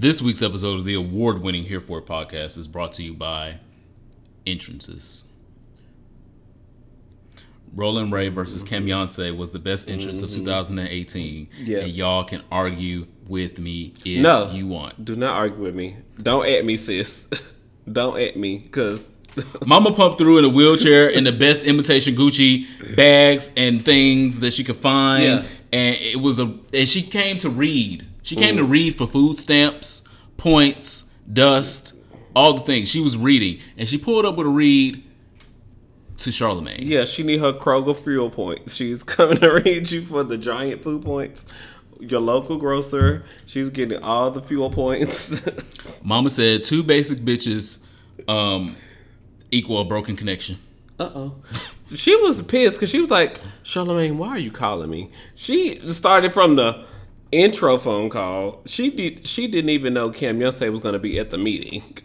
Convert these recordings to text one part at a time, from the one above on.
This week's episode of the award winning Here For It podcast is brought to you by Entrances. Rolling Ray versus Camionce was the best entrance of mm-hmm. 2018. Yeah. And y'all can argue with me if No. you want. Do not argue with me. Don't at me, sis. Don't at me, cause Mama pumped through in a wheelchair in the best imitation Gucci bags and things that she could find. Yeah. And it was a and she came to read. She came to read for food stamps, points, dust, all the things. She was reading. And she pulled up with a read to Charlamagne. yeah, she need her Kroger fuel points. She's coming to read you for the giant food points. Your local grocer, she's getting all the fuel points. Mama said two basic bitches um, equal a broken connection. Uh oh. She was pissed because she was like, Charlamagne, why are you calling me? She started from the intro phone call. She did. She didn't even know Cam Yonsei was going to be at the meeting.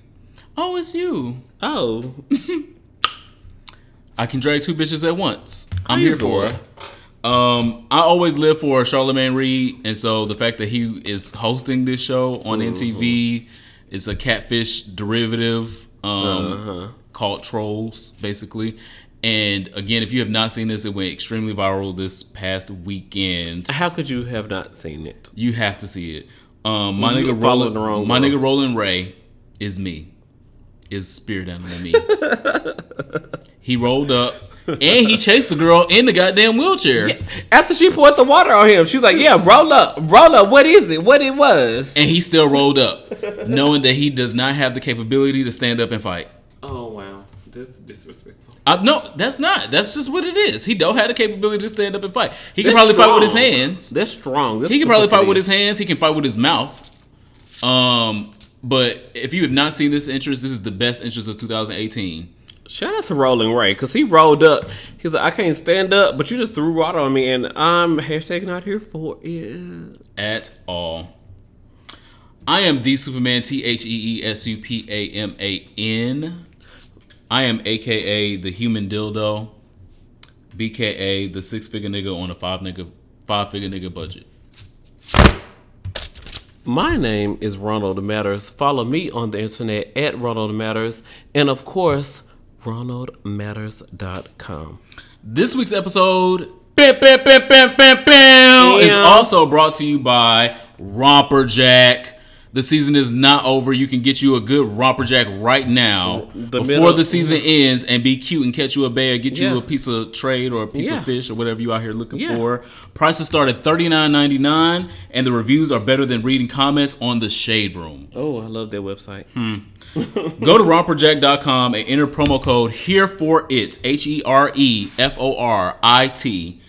Oh, it's you. Oh, I can drag two bitches at once. I'm here for it. Um, I always live for Charlamagne Reed, and so the fact that he is hosting this show on MTV, it's a catfish derivative um, called Trolls, basically. And again, if you have not seen this, it went extremely viral this past weekend. how could you have not seen it? You have to see it. Um, my You nigga Rolling, my nigga Rolling Ray is me. Is spirit animal me. he rolled up and he chased the girl in the goddamn wheelchair. After she poured the water on him, she's like, "Yeah, roll up, roll up. What is it? What it was?" And he still rolled up, knowing that he does not have the capability to stand up and fight. Oh wow, this is Uh, no, that's not. That's just what it is. He don't have the capability to stand up and fight. He can probably fight with his strong. hands. That's strong. That's He can probably fight with his hands. He can fight with his mouth. Um, but if you have not seen this interest, this is the best interest of 2018. Shout out to Rolling Ray because he rolled up. He was like, "I can't stand up, but you just threw water on me, and I'm hashtag not here for it." at all. I am the Superman, T H E E S U P A M A N. I am AKA the human dildo, BKA the six figure nigga on a five nigga five figure nigga budget. My name is Ronald Matters. Follow me on the internet at Ronald Matters, and of course, RonaldMatters.com. This week's episode bam, bam, bam, bam, bam, bam, is also brought to you by Romper Jack. The season is not over. You can get you a good Romper Jack right now The before middle- the season ends and be cute and catch you a bear, get you Yeah. a piece of trade or a piece Yeah. of fish or whatever you out here looking for. Prices start at thirty nine ninety nine, and the reviews are better than reading comments on the Shade Room. Oh, I love that website. Hmm. Go to romperjack.com and enter promo code here for it H E R E F O R I T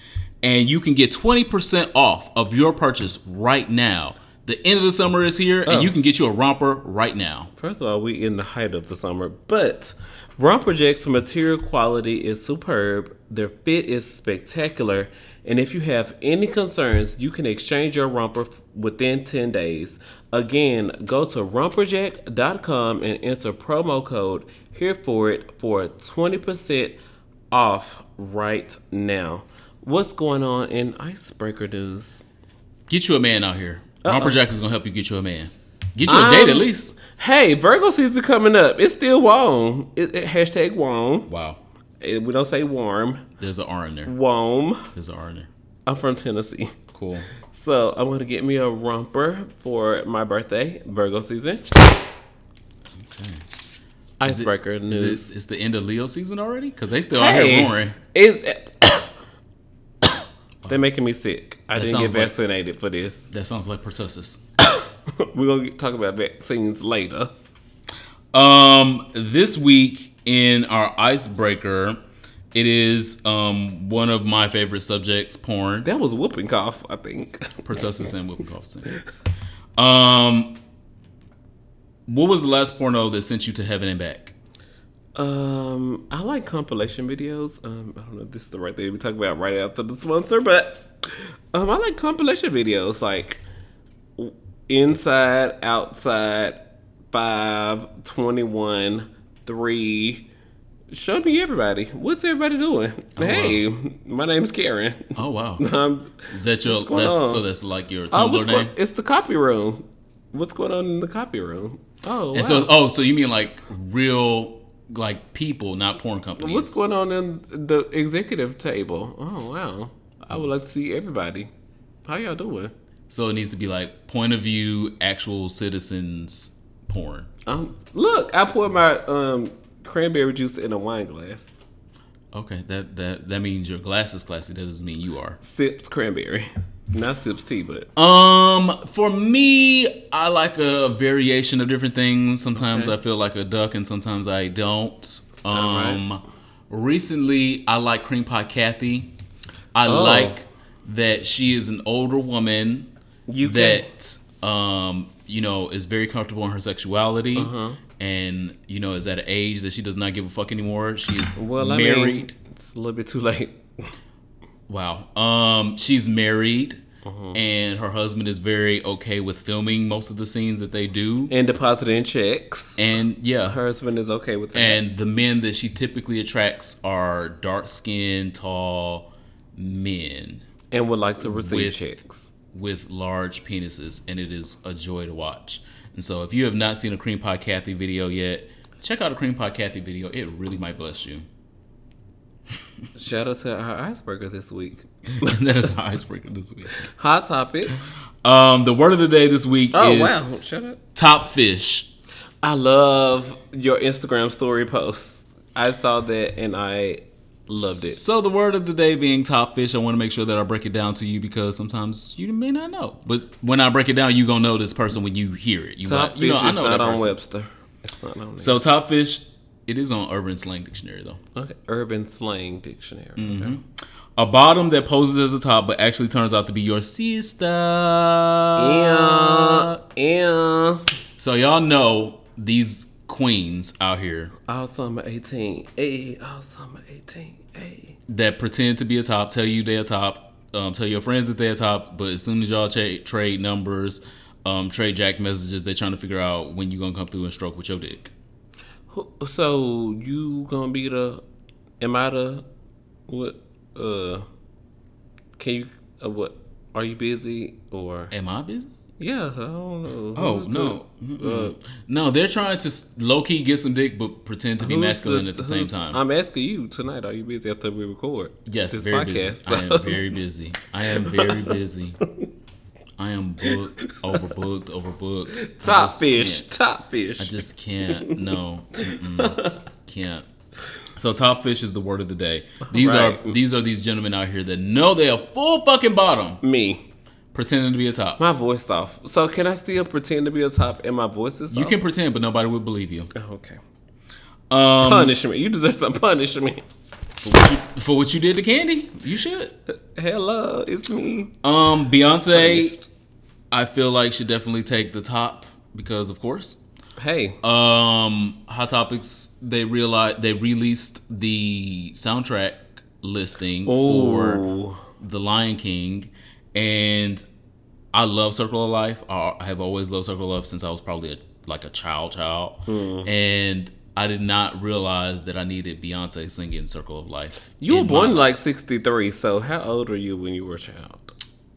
and you can get 20% off of your purchase right now. The end of the summer is here and Oh. you can get you a romper right now. First of all, we in the height of the summer, but Romper Jack's material quality is superb. Their fit is spectacular, and if you have any concerns, you can exchange your romper f- within 10 days. Again, go to romperjack.com and enter promo code here for it for 20% off right now. What's going on in icebreaker news? Get you a man out here. Romper Jack is going to help you get you a man. Get Um, you a date at least. Hey, Virgo season coming up. It's still warm. It, it- hashtag warm. Wow. Eh, We don't say warm. There's an R in there. Warm. There's an R in there. I'm from Tennessee. Cool. So I'm gonna get me a romper for my birthday, Virgo season. Icebreaker Is news. it, it's the end of Leo season already? Because they still out here roaring. is they're making me sick. I That didn't get sounds like- vaccinated for this. That sounds like pertussis. We're gonna get- talk about vaccines later. Um, this week in our icebreaker, it is um one of my favorite subjects, porn, That was whooping cough, I think. pertussis and whooping cough. Um, what was the last porno that sent you to heaven and back? Um, I like compilation videos. Um, I don't know if this is the right thing to be talking about right after the sponsor, but um, I like compilation videos like inside, outside, five, 21, three. Show me everybody. What's everybody doing? hey, my name's Karen. Oh wow, Um, is that your? That's, on? so that's like your oh, Tumblr what's name. going- it's the copy room. What's going on in the copy room? Oh, wow. And so, oh, so you mean like real like people, not porn companies? what's going on in the executive table? Oh wow, I would like to see everybody. How y'all doing? So it needs to be like point of view, actual citizens porn. Um, look, I poured my um cranberry juice in a wine glass. Okay, that that that means your glass is classy. That doesn't mean you are. Sips cranberry, not sips tea, but Um, for me, I like a variation of different things. Sometimes Okay. I feel like a duck, and sometimes I don't. Um, recently I like Cream Pie Kathy. I Oh. like that she is an older woman You can- that um you know is very comfortable in her sexuality. Uh-huh. And you know is at an age that she does not give a fuck anymore. She is well, I married. mean, it's a little bit too late. Wow. Um, she's married, Uh-huh. and her husband is very okay with filming most of the scenes that they do. And depositing checks. And yeah, Her husband is okay with that. and the men that she typically attracts are dark skinned, tall men and would like to receive With- checks. with large penises, and it is a joy to watch. And so, if you have not seen a Cream Pie Kathy video yet, check out a Cream Pie Kathy video. It really might bless you. Shout out to our icebreaker this week. that is our icebreaker this week. Hot topics. Um, the word of the day this week Oh is wow! Shut up. top fish. I love your Instagram story posts. I saw that and I loved it. So the word of the day being top fish, I want to make sure that I break it down to you because sometimes you may not know. But when I break it down, you gonna know this person when you hear it. You, Top you know, fish I is know not that on person. Webster. It's not on there. So top fish, it is on Urban Slang Dictionary though. okay. Urban slang dictionary. Mm-hmm. Okay. A bottom that poses as a top but actually turns out to be your sister. Yeah, yeah. So y'all know these queens out here All summer 18. Hey, all summer 18. Hey. that pretend to be a top, tell you they're a top, um, tell your friends that they're a top, but as soon as y'all tra- trade numbers, um, trade jack messages, they're trying to figure out when you gonna come through and stroke with your dick. So you gonna be the? Am I the? What? Uh. Can you? Uh, what? Are you busy or? Am I busy? Yeah, I don't know. Oh Who's no, the- Mm-mm. no, they're trying to low key get some dick, but pretend to be masculine at the same time. I'm asking you tonight. Are you busy after we record? yes, very busy. I am very busy. I am very busy. I am booked, overbooked, overbooked. Top fish. can't. Top fish. I just can't. No, can't. So top fish is the word of the day. These Right. are these are these gentlemen out here that know they're full fucking bottom, Me. pretending to be a top. My voice off. So can I still pretend to be a top and my voice is You off? can pretend, but nobody would believe you. Oh, okay. Um, Punishment. You deserve some punishment. For what you, for what you did to Candy, you should. Hello, it's me. Um, Beyonce. I feel like should definitely take the top because, of course, Hey. um, Hot Topics they realized they released the soundtrack listing for The Lion King, and I love Circle of Life. I have always loved Circle of Life since I was probably a, like a child, child, Hmm. and I did not realize that I needed Beyonce singing Circle of Life. You were born like 63, so how old are you when you were a child?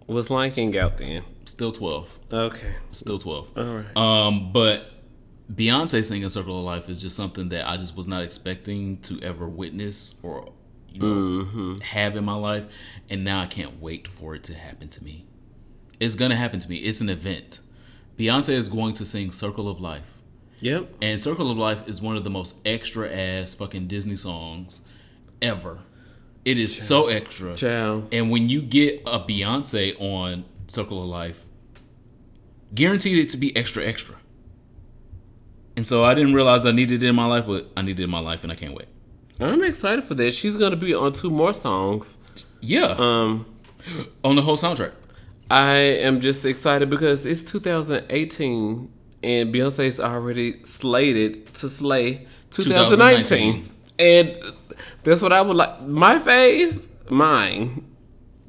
Was Lion King out then? still twelve, Okay. still twelve. All right. Um, but Beyonce singing "Circle of Life" is just something that I just was not expecting to ever witness or you know have in my life, and now I can't wait for it to happen to me. It's gonna happen to me. It's an event. Beyonce is going to sing "Circle of Life," Yep. and "Circle of Life" is one of the most extra ass fucking Disney songs ever. It is so extra. Ciao. And when you get a Beyonce on Circle of Life, guaranteed it to be extra extra. And so I didn't realize I needed it in my life, but I needed it in my life, and I can't wait. I'm excited for that. She's gonna be on two more songs. Yeah, Um, on the whole soundtrack. I am just excited because it's 2018 and Beyonce's already slated to slay 2019. 2019. And that's what I would like. My fave, mine.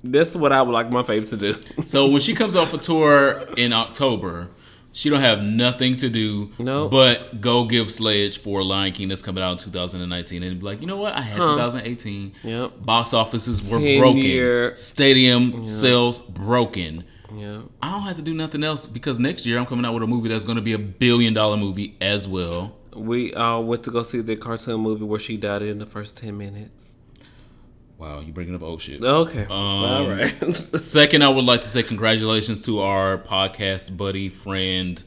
That's what I would like my fave to do. So when she comes off a tour in October, she don't have nothing to do Nope. but go give sledge for Lion King that's coming out in 2019 and be like, you know what? I had 2018. Yep. Box offices were 10 broken. year- Stadium sales broken. Yeah. I don't have to do nothing else because next year I'm coming out with a movie that's going to be a billion dollar movie as well. We uh, went to go see the cartoon movie where she died in the first 10 minutes. Wow, you bringing up old shit. Okay. Um, All right. Second, I would like to say congratulations to our podcast buddy, friend,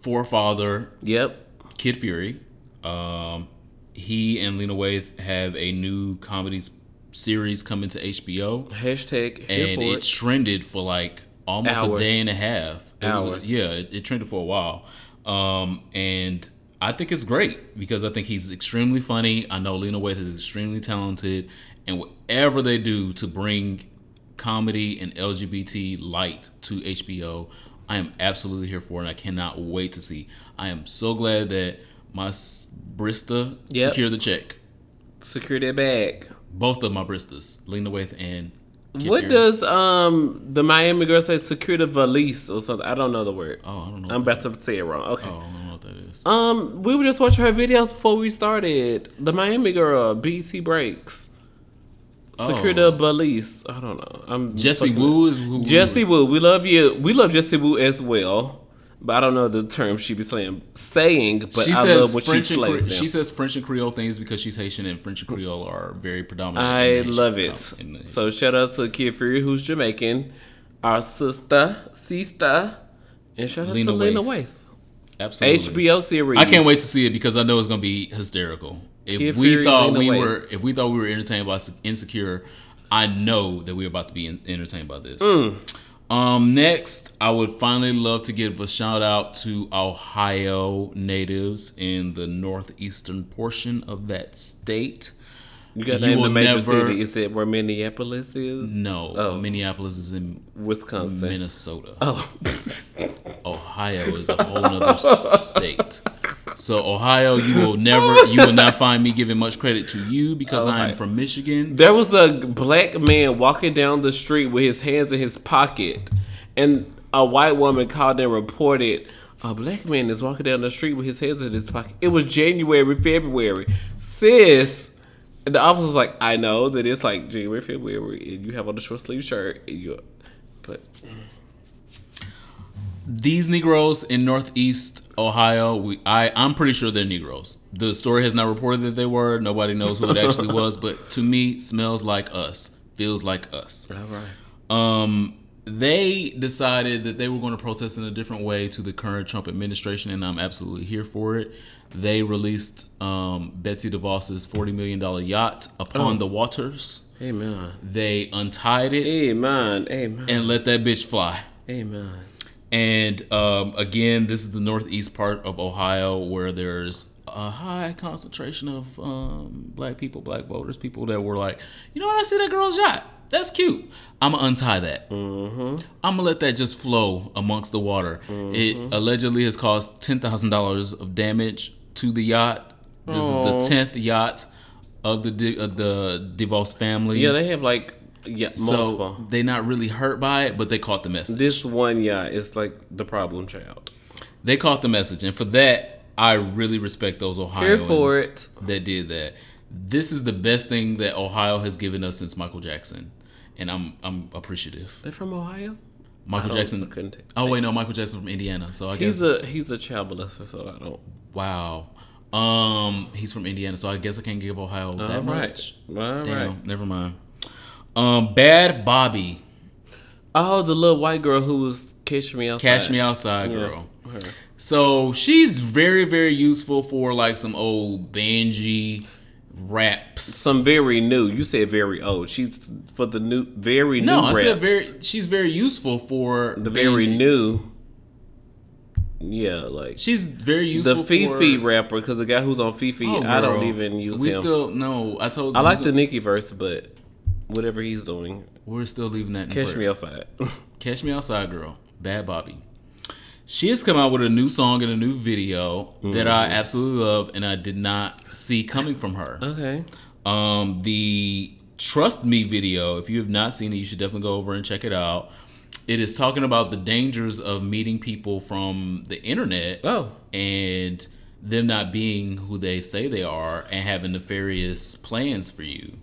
forefather, yep. Kid Fury. Um, he and Lena Waithe have a new comedy series coming to HBO, Hashtag and it it. trended for like almost a day and a half. It Hours. yeah, it, it trended for a while, um, and I think it's great because I think he's extremely funny. I know Lena Waithe is extremely talented, and whatever they do to bring comedy and LGBT light to HBO, I am absolutely here for, it, and I cannot wait to see. I am so glad that my Brista Yep. secured the check. Secure that bag. Both of my Bristas, Lena Waithe and What Fury. does um the Miami girl say? Secure the valise or something? I don't know the word. Oh, I don't know. I'm about to say it wrong. Okay. Oh, I don't know what that is. Um, we were just watching her videos before we started. The Miami girl, BT Breaks. Secure Oh. the valise. I don't know. I'm Jessie Woo is. Jessie Woo, we love you. We love Jessie Woo as well. But I don't know the term she be saying, saying but She I says love what French she slays Cre- she says French and Creole things because she's Haitian and French and Creole are very predominant. I love it. So shout out to Kid Fury, who's Jamaican, our sister, sister, and shout out Lena to Lena. Waithe. absolutely. HBO series. I can't wait to see it because I know it's gonna be hysterical. If Kid we Fury, thought Lena we were, if we thought we were entertained by Insecure, I know that we're about to be en- entertained by this. Mm. Um, next, I would finally love to give a shout out to Ohio natives in the northeastern portion of that state. You got You name the major never- city. Is that where Minneapolis is? No, Oh. Minneapolis is in Wisconsin. Minnesota. Oh, Ohio is a whole other state. So Ohio, you will never, you will not find me giving much credit to you because I am from Michigan. there was a black man walking down the street with his hands in his pocket, and a white woman called and reported a black man is walking down the street with his hands in his pocket. It was January, February. Sis, and the officer was like, I know that it's like January, February, and you have on the short sleeve shirt, and you, but These Negroes in Northeast Ohio, we, I, I'm pretty sure they're Negroes. The story has not reported that they were. Nobody knows who it actually was, but to me, smells like us, feels like us. all right. Um, they decided that they were going to protest in a different way to the current Trump administration, and I'm absolutely here for it. They released um, Betsy DeVos's $40 million yacht upon the waters. Amen. They untied it Amen. Amen. and let that bitch fly. Amen. And um, again, this is the northeast part of Ohio where there's a high concentration of um, black people, black voters, people that were like, you know what, I see that girl's yacht. That's cute. I'm gonna untie that. Mm-hmm. I'm gonna let that just flow amongst the water. It mm-hmm. allegedly has caused ten thousand dollars of damage to the yacht. This is the tenth yacht of the De- of the DeVos family. Yeah, they have like yeah multiple. so they're not really hurt by it, but they caught the message. this one, yeah, is like the problem child. They caught the message, and for that, I really respect those Ohioans Here for it. that did that. This is the best thing that Ohio has given us since Michael Jackson, and I'm I'm appreciative. They're from Ohio. Michael I Jackson. I couldn't take- Oh wait, no, Michael Jackson from Indiana. So I guess He's a he's a child molester, so I don't. wow. Um, he's from Indiana, so I guess I can't give Ohio that All right. much. All Damn, right. never mind. Um, Bhad Bhabie, Oh, the little white girl who was catching me outside. Cash Me Outside Yeah, girl. her. So she's very, very useful for like some old Banji raps. Some very new. You said very old. She's for the new, very no, new. No, I said very. She's very useful for the very new. Yeah, like She's very useful. the Fifi for, rapper because the guy who's on Fifi, Oh, I don't even use We him. still no. I told. I like the Nicki verse, but whatever he's doing, We're still leaving that. In catch me outside. Catch Me Outside Girl, Bhad Bhabie. She has come out with a new song and a new video that I Mm-hmm. absolutely love, and I did not see coming from her. okay. Um, the Trust Me video, if you have not seen it, you should definitely go over and check it out. It is talking about the dangers of meeting people from the internet Oh, and them not being who they say they are and having nefarious plans for you,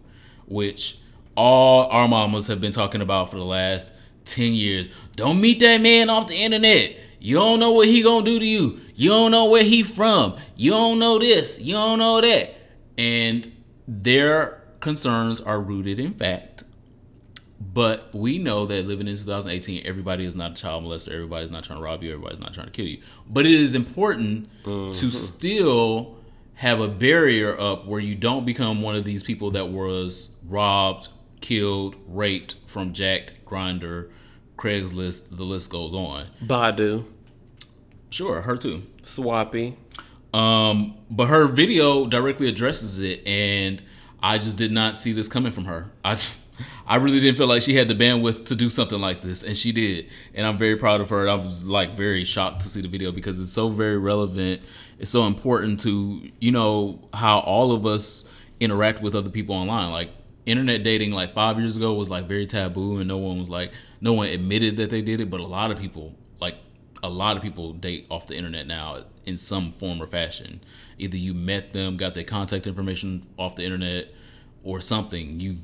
which all our mamas have been talking about for the last 10 years. Don't meet that man off the internet. You don't know what he gonna do to you. You don't know where he from. You don't know this. You don't know that. And their concerns are rooted in fact. But we know that living in 2018, everybody is not a child molester. Everybody's not trying to rob you. Everybody's not trying to kill you. But it is important to mm-hmm. still have a barrier up where you don't become one of these people that was robbed, killed, raped from Jack'd, Grindr, Craigslist. The list goes on. Badoo, Sure, her too. Swappy. Um, but her video directly addresses it, and I just did not see this coming from her. I, I really didn't feel like she had the bandwidth to do something like this, and she did. And I'm very proud of her. I was like very shocked to see the video because it's so very relevant. It's so important to you know how all of us interact with other people online. Like internet dating, like five years ago, was like very taboo, and no one was like no one admitted that they did it. But a lot of people like a lot of people date off the internet now in some form or fashion. Either you met them, got their contact information off the internet, or something. You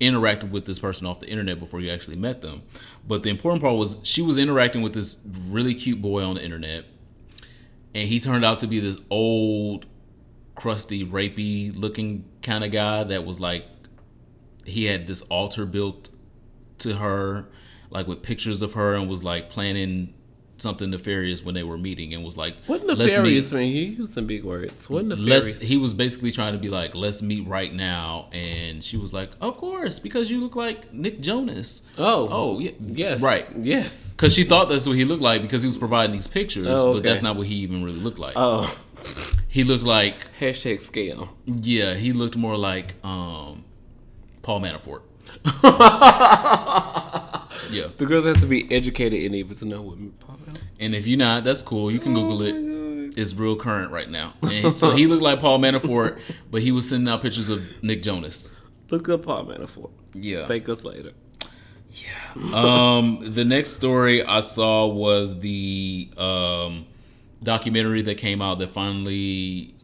interacted with this person off the internet before you actually met them. But the important part was she was interacting with this really cute boy on the internet, and he turned out to be this old, crusty, rapey looking kind of guy that was like, he had this altar built to her, like with pictures of her, and was like planning something nefarious when they were meeting, and was like, What nefarious mean? You use some big words. What nefarious? he was basically trying to be like let's meet right now and she was like of course because you look like nick jonas Oh, oh yeah yes, right yes. because she thought that's what he looked like because he was providing these pictures Oh, but that's not what he even really looked like Oh, he looked like hashtag scale. yeah he looked more like um paul manafort yeah. The girls have to be educated and able to know what. and if you're not that's cool. You can google Oh it it's real current right now. And so he looked like paul manafort but he was sending out pictures of nick jonas. Look up Paul Manafort. yeah. Thank us later. Um, the next story I saw was the um, documentary that came out that finally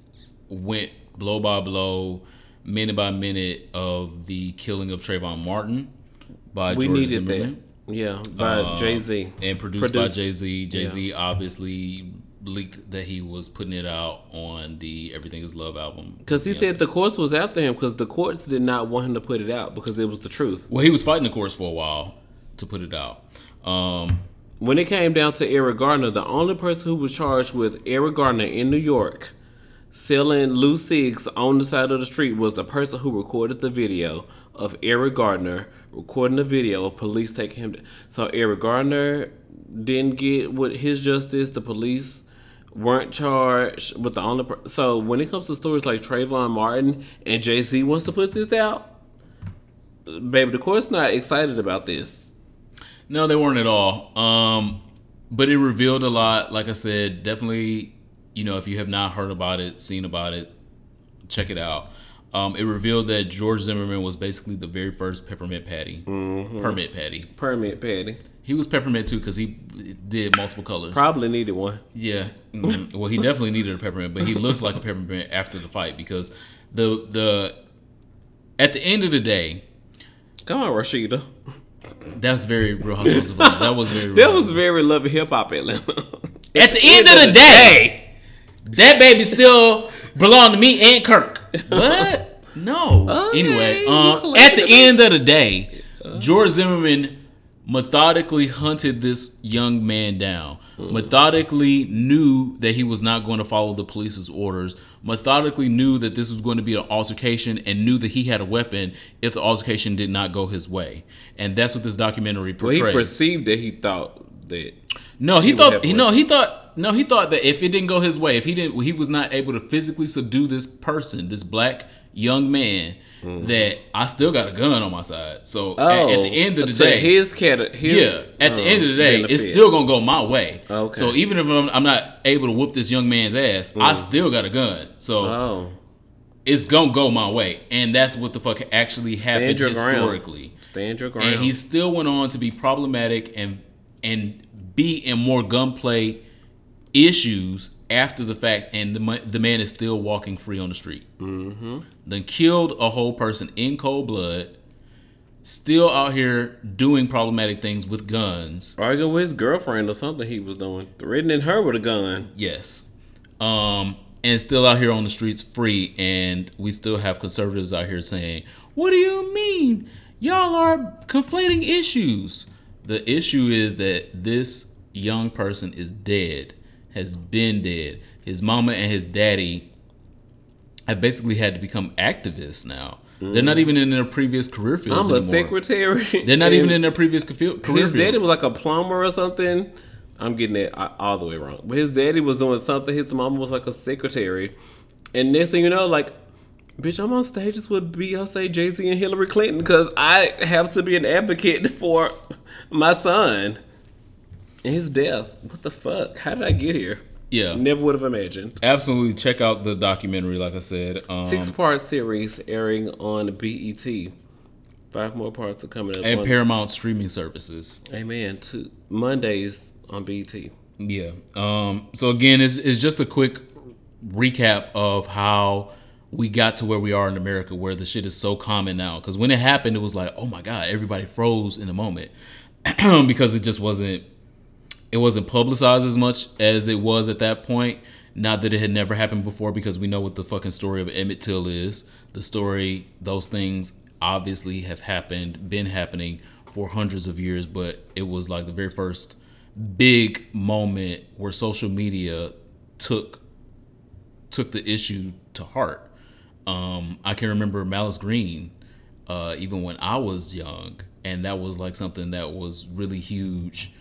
went blow by blow, minute by minute of the killing of Trayvon Martin by We George needed Zimmerman, that. Yeah, by Uh, Jay Z. and produced by Jay Z. Jay Z obviously leaked that he was putting it out on the Everything Is Love album Because he Beyonce. said the courts was after him because the courts did not want him to put it out because it was the truth. well, he was fighting the courts for a while to put it out. Um, When it came down to Eric Gardner, the only person who was charged with Eric Gardner in New York selling loose cigs on the side of the street was the person who recorded the video of Eric Gardner recording the video of police taking him. So Eric Gardner didn't get what his justice. The police weren't charged with the only. So when it comes to stories like Trayvon Martin and Jay Z wants to put this out, baby, the court's not excited about this. No, they weren't at all. Um, but it revealed a lot. Like I said, definitely, you know, if you have not heard about it, seen about it, check it out. Um, it revealed that George Zimmerman was basically the very first peppermint patty, permit patty. Permit Patty He was peppermint too because he did multiple colors. probably needed one. Yeah. Mhm. well, he definitely needed a peppermint, but he looked like a peppermint after the fight because the the at the end of the day, Come on, Rashida. that's very Real Housewives of Atlanta. That was very. That was very love hip hop Atlanta. At the end of the day, that baby still belonged to me and Kirk. What? No. Okay, anyway, um, at the end of the day, George Zimmerman methodically hunted this young man down. Methodically knew that he was not going to follow the police's orders. Methodically knew that this was going to be an altercation and knew that he had a weapon if the altercation did not go his way. And that's what this documentary well, he perceived that he thought that. No, he, He thought he no, he thought no, he thought that if it didn't go his way, if he didn't he was not able to physically subdue this person, this black young man, that I still got a gun on my side. So at, at the end of the day, Oh, his cat, his, yeah, at the um, end of the day, benefit. it's still gonna go my way. Okay. So even if I'm, I'm not able to whoop this young man's ass, I still got a gun. So Oh, it's gonna go my way, and that's what the fuck actually happened your ground. historically stand your ground. and he still went on to be problematic and and be in more gunplay issues after the fact, and the the man is still walking free on the street. Mm-hmm. Then killed a whole person in cold blood, still out here doing problematic things with guns. Arguing with his girlfriend or something he was doing, threatening her with a gun. Yes. Um, and still out here on the streets free, and we still have conservatives out here saying, What do you mean? Y'all are conflating issues. The issue is that this young person is dead, has been dead. His mama and his daddy have basically had to become activists now. They're not mm. even in their previous career fields I'm a anymore. secretary. They're not even in their previous career career His daddy was like a plumber or something. I'm getting it all the way wrong. But his daddy was doing something. His mama was like a secretary. And next thing you know, like, bitch, I'm on stages with Beyonce, Jay Z, and Hillary Clinton because I have to be an advocate for my son and his death. What the fuck? How did I get here? yeah, Never would have imagined. absolutely. Check out the documentary. Like I said, um, Six part series airing on BET. Five more parts are coming up. and on, Paramount streaming services. Amen. To Mondays on BET. Yeah. Um, so again, it's, it's just a quick recap of how we got to where we are in America, where the shit is so common now. Because when it happened, it was like, oh my god, everybody froze in the moment because it just wasn't it wasn't publicized as much as it was at that point. Not that it had never happened before, because we know what the fucking story of Emmett Till is. The story, those things obviously have happened, been happening for hundreds of years, but it was like the very first big moment where social media took took the issue to heart. Um, I can remember Malice Green, uh, even when I was young, and that was like something that was really huge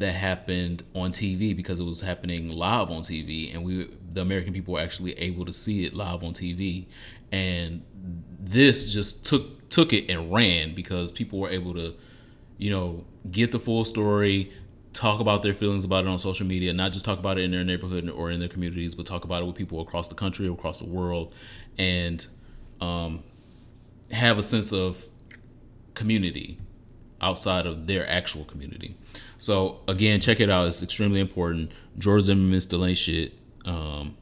that happened on TV because it was happening live on TV, and we the American people were actually able to see it live on TV, and this just took took it and ran because people were able to, you know, get the full story, talk about their feelings about it on social media, not just talk about it in their neighborhood or in their communities, but talk about it with people across the country, across the world, and um, have a sense of community outside of their actual community. So again, check it out. It's extremely important. George Zimmerman's ain't shit. Um,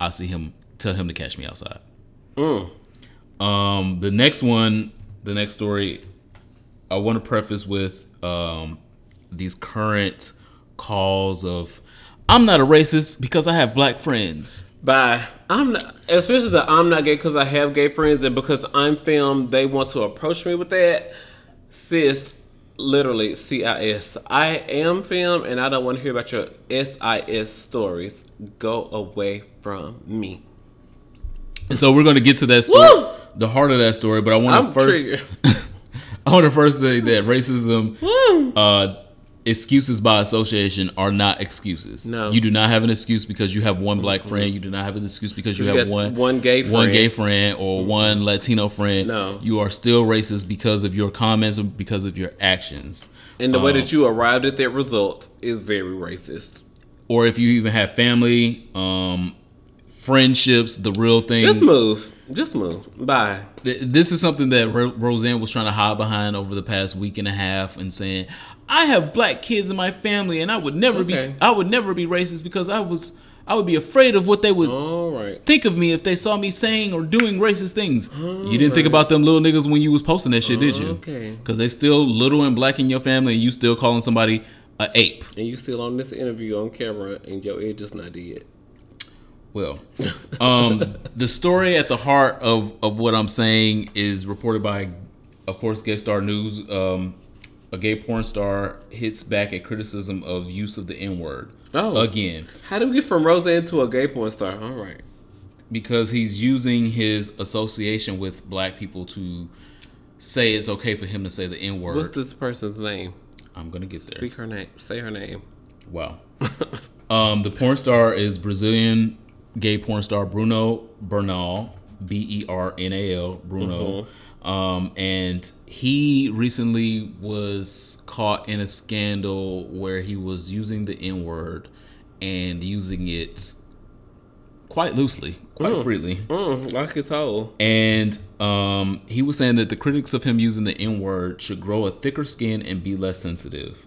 I see him. Tell him to catch me outside. Um, the next one, the next story, I want to preface with um, these current calls of I'm not a racist because I have black friends. Bye. I'm not, especially the I'm not gay because I have gay friends and because I'm film, they want to approach me with that. Sis, literally CIS. I am film and I don't want to hear about your SIS stories. Go away from me. And so we're going to get to that story, Woo! the heart of that story. But I want I'm to first. I want to first say that racism, uh, excuses by association are not excuses. No. you do not have an excuse because you have one black friend. You do not have an excuse because you You have one one gay one friend. gay friend or one Latino friend. No. you are still racist because of your comments and because of your actions. And the way Um, that you arrived at that result is very racist. or if you even have family, um, friendships, the real thing. Just move. Just move. Bye. This is something that Ro- Roseanne was trying to hide behind over the past week and a half, and saying, "I have black kids in my family, and I would never Okay. be, I would never be racist because I was, I would be afraid of what they would All right. think of me if they saw me saying or doing racist things." You didn't think about them little niggas when you was posting that shit, did you? Okay. Because they still little and black in your family, and you still calling somebody a ape. And you still on this interview on camera and your edge is not dead. Well, um, the story at the heart of, of what I'm saying is reported by, of course, Gay Star News. Um, a gay porn star hits back at criticism of use of the N word. Oh. Again, How do we get from Roseanne to a gay porn star? All right. because he's using his association with black people to say it's okay for him to say the N word. What's this person's name? I'm going to get there. Speak her name. Say her name. Wow. um, the porn star is Brazilian gay porn star Bruno Bernal, B E R N A L, Bruno. Um, and he recently was caught in a scandal where he was using the N word and using it quite loosely, quite freely. Mm, like it's whole. And um, he was saying that the critics of him using the N word should grow a thicker skin and be less sensitive.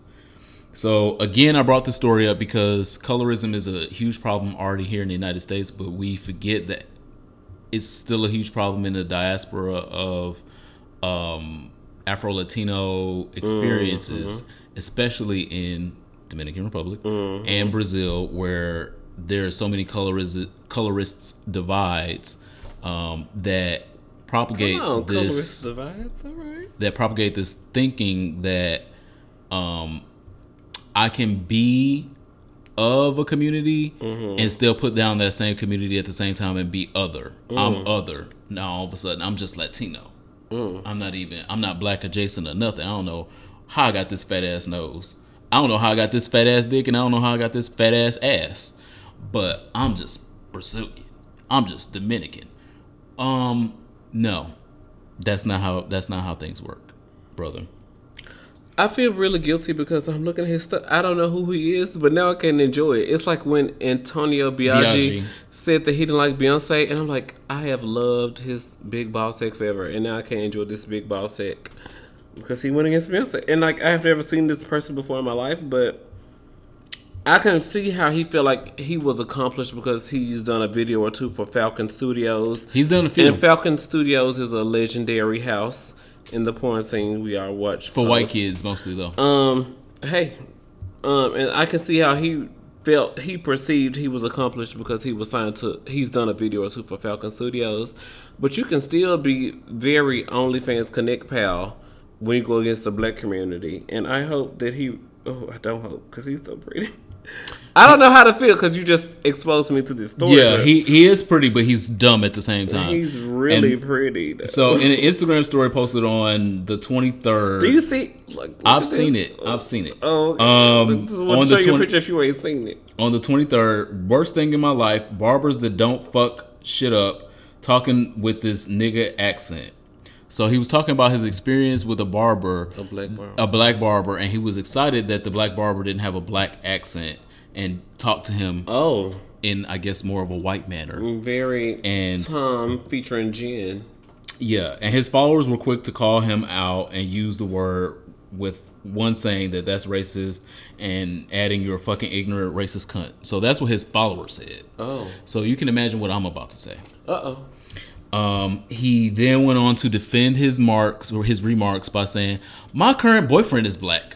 So again, I brought the story up because colorism is a huge problem already here in the United States, but we forget that it's still a huge problem in the diaspora of um, Afro Latino experiences, especially in Dominican Republic and Brazil, where there are so many colorists colorists divides um, that propagate Oh, this divides. All right. that propagate this thinking that um, I can be of a community and still put down that same community at the same time and be other. I'm other. Now all of a sudden I'm just Latino. I'm not even. I'm not black adjacent or nothing. I don't know how I got this fat ass nose. I don't know how I got this fat ass dick, and I don't know how I got this fat ass ass. But I'm just Brazilian. I'm just Dominican. Um, no, that's not how. That's not how things work, brother. I feel really guilty because I'm looking at his stuff. I don't know who he is, but now I can enjoy it. It's like when Antonio Biaggi, Biaggi. said that he didn't like Beyonce, and I'm like, I have loved his big ball sack forever, and now I can't enjoy this big ball sack because he went against Beyonce. And like, I have never seen this person before in my life, but I can see how he felt like he was accomplished because he's done a video or two for Falcon Studios. He's done a few And Falcon Studios is a legendary house in the porn scene we are watch for white kids mostly though. um, hey, um, and I can see how he felt. He perceived he was accomplished because he was signed to. He's done a video or two for Falcon Studios, but you can still be very OnlyFans Connect pal when you go against the black community. And I hope that he. Oh, I don't hope because he's so pretty. I don't know how to feel because you just exposed me to this story. yeah, he he is pretty, but he's dumb at the same time. he's really And pretty. though. so in an Instagram story posted on the 23rd, do you see? Like, I've seen this. it. I've seen it. Oh, okay. Um, just want to show you a picture if you ain't seen it. on the 23rd, worst thing in my life, barbers that don't fuck shit up, talking with this nigga accent. So he was talking about his experience with a barber, A black barber. a black barber, and he was excited that the black barber didn't have a black accent and talked to him Oh, in, I guess, more of a white manner. very And- Tom featuring Jen. Yeah, and his followers were quick to call him out and use the word with one saying that that's racist and adding you're a fucking ignorant racist cunt. So that's what his followers said. Oh, So you can imagine what I'm about to say. uh oh. Um, he then went on to defend his marks or his remarks by saying, "My current boyfriend is black.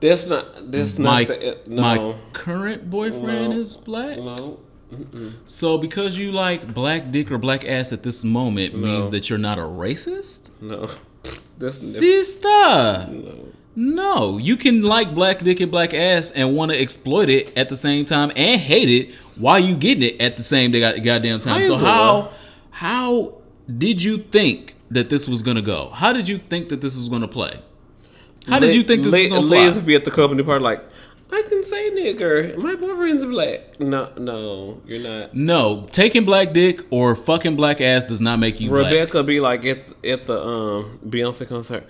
That's not. That's My not the. No. my current boyfriend No. is black. no. So because you like black dick or black ass at this moment means that you're not a racist, No. That's sister." no. No, you can like black dick and black ass and want to exploit it at the same time and hate it while you getting it at the same goddamn time. How So how? it, how did you think that this was gonna go? How did you think that this was gonna play? How did you think this was gonna Liz fly? be at the company party like, I can say nigger. My boyfriend's black. No, no, you're not. No, taking black dick or fucking black ass does not make you black. Rebecca be like at at the um Beyonce concert.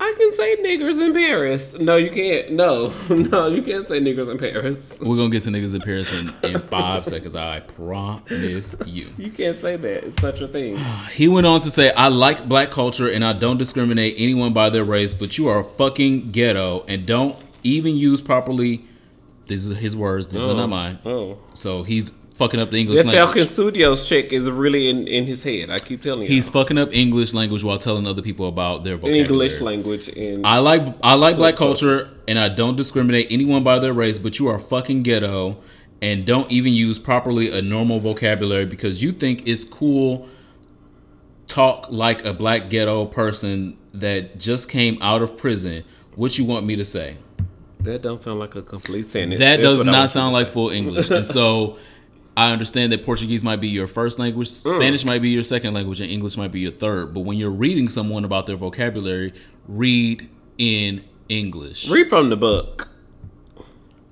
I can say niggers in Paris. No, you can't. No, no, you can't say niggers in Paris. We're gonna get to niggers in Paris in, in five seconds. I promise you. You can't say that. It's such a thing. He went on to say, I like black culture and I don't discriminate anyone by their race, but you are a fucking ghetto and don't even use properly. These are his words, these is not oh. mine. Oh. So he's fucking up the English That language. Falcon Studios chick is really in, in his head. I keep telling you. He's fucking up English language while telling other people about their vocabulary. English language and I like I like black culture and I don't discriminate anyone by their race, but you are fucking ghetto and don't even use properly a normal vocabulary because you think it's cool talk like a black ghetto person that just came out of prison. What you want me to say? that don't sound like a complete sentence. That That's does not sound like full English. and so I understand that Portuguese might be your first language, Spanish might be your second language, and English might be your third. But when you're reading someone about their vocabulary, read in English. Read from the book.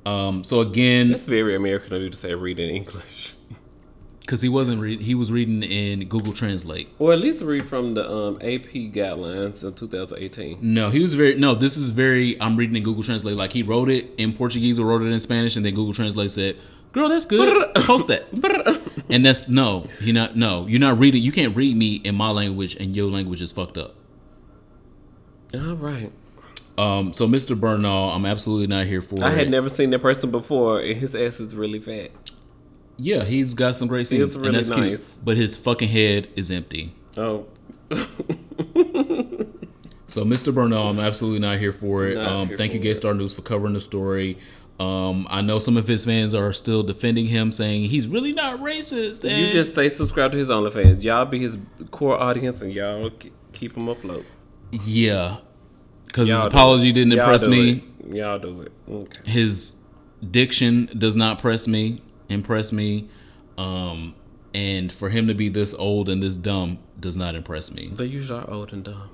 Um, so again, That's very American of you to say read in English. because he wasn't read, he was reading in Google Translate. Or at least read from the um, AP guidelines of 2018. No, he was very no. This is very. I'm reading in Google Translate. Like he wrote it in Portuguese or wrote it in Spanish, and then Google Translate said, "Girl, that's good. Post that." And that's no. He not no. You're not reading. You can't read me in my language, and your language is fucked up. All right. Um. So Mr. Bernal, I'm absolutely not here for. I had it. never seen that person before, and his ass is really fat. Yeah, he's got some great scenes, It's really and that's cute. nice. But his fucking head is empty. Oh. So, Mr. Bernal, I'm absolutely not here for it. Not Um, here thank you, for Gay. Star News, for covering the story. Um, I know some of his fans are still defending him, saying he's really not racist. You just stay subscribed to his OnlyFans. Y'all be his core audience, and y'all keep him afloat. yeah, because his apology didn't Y'all impress me. it. Y'all do it. Okay. His diction does not press me, impress me, um, and for him to be this old and this dumb does not impress me. They usually are old and dumb.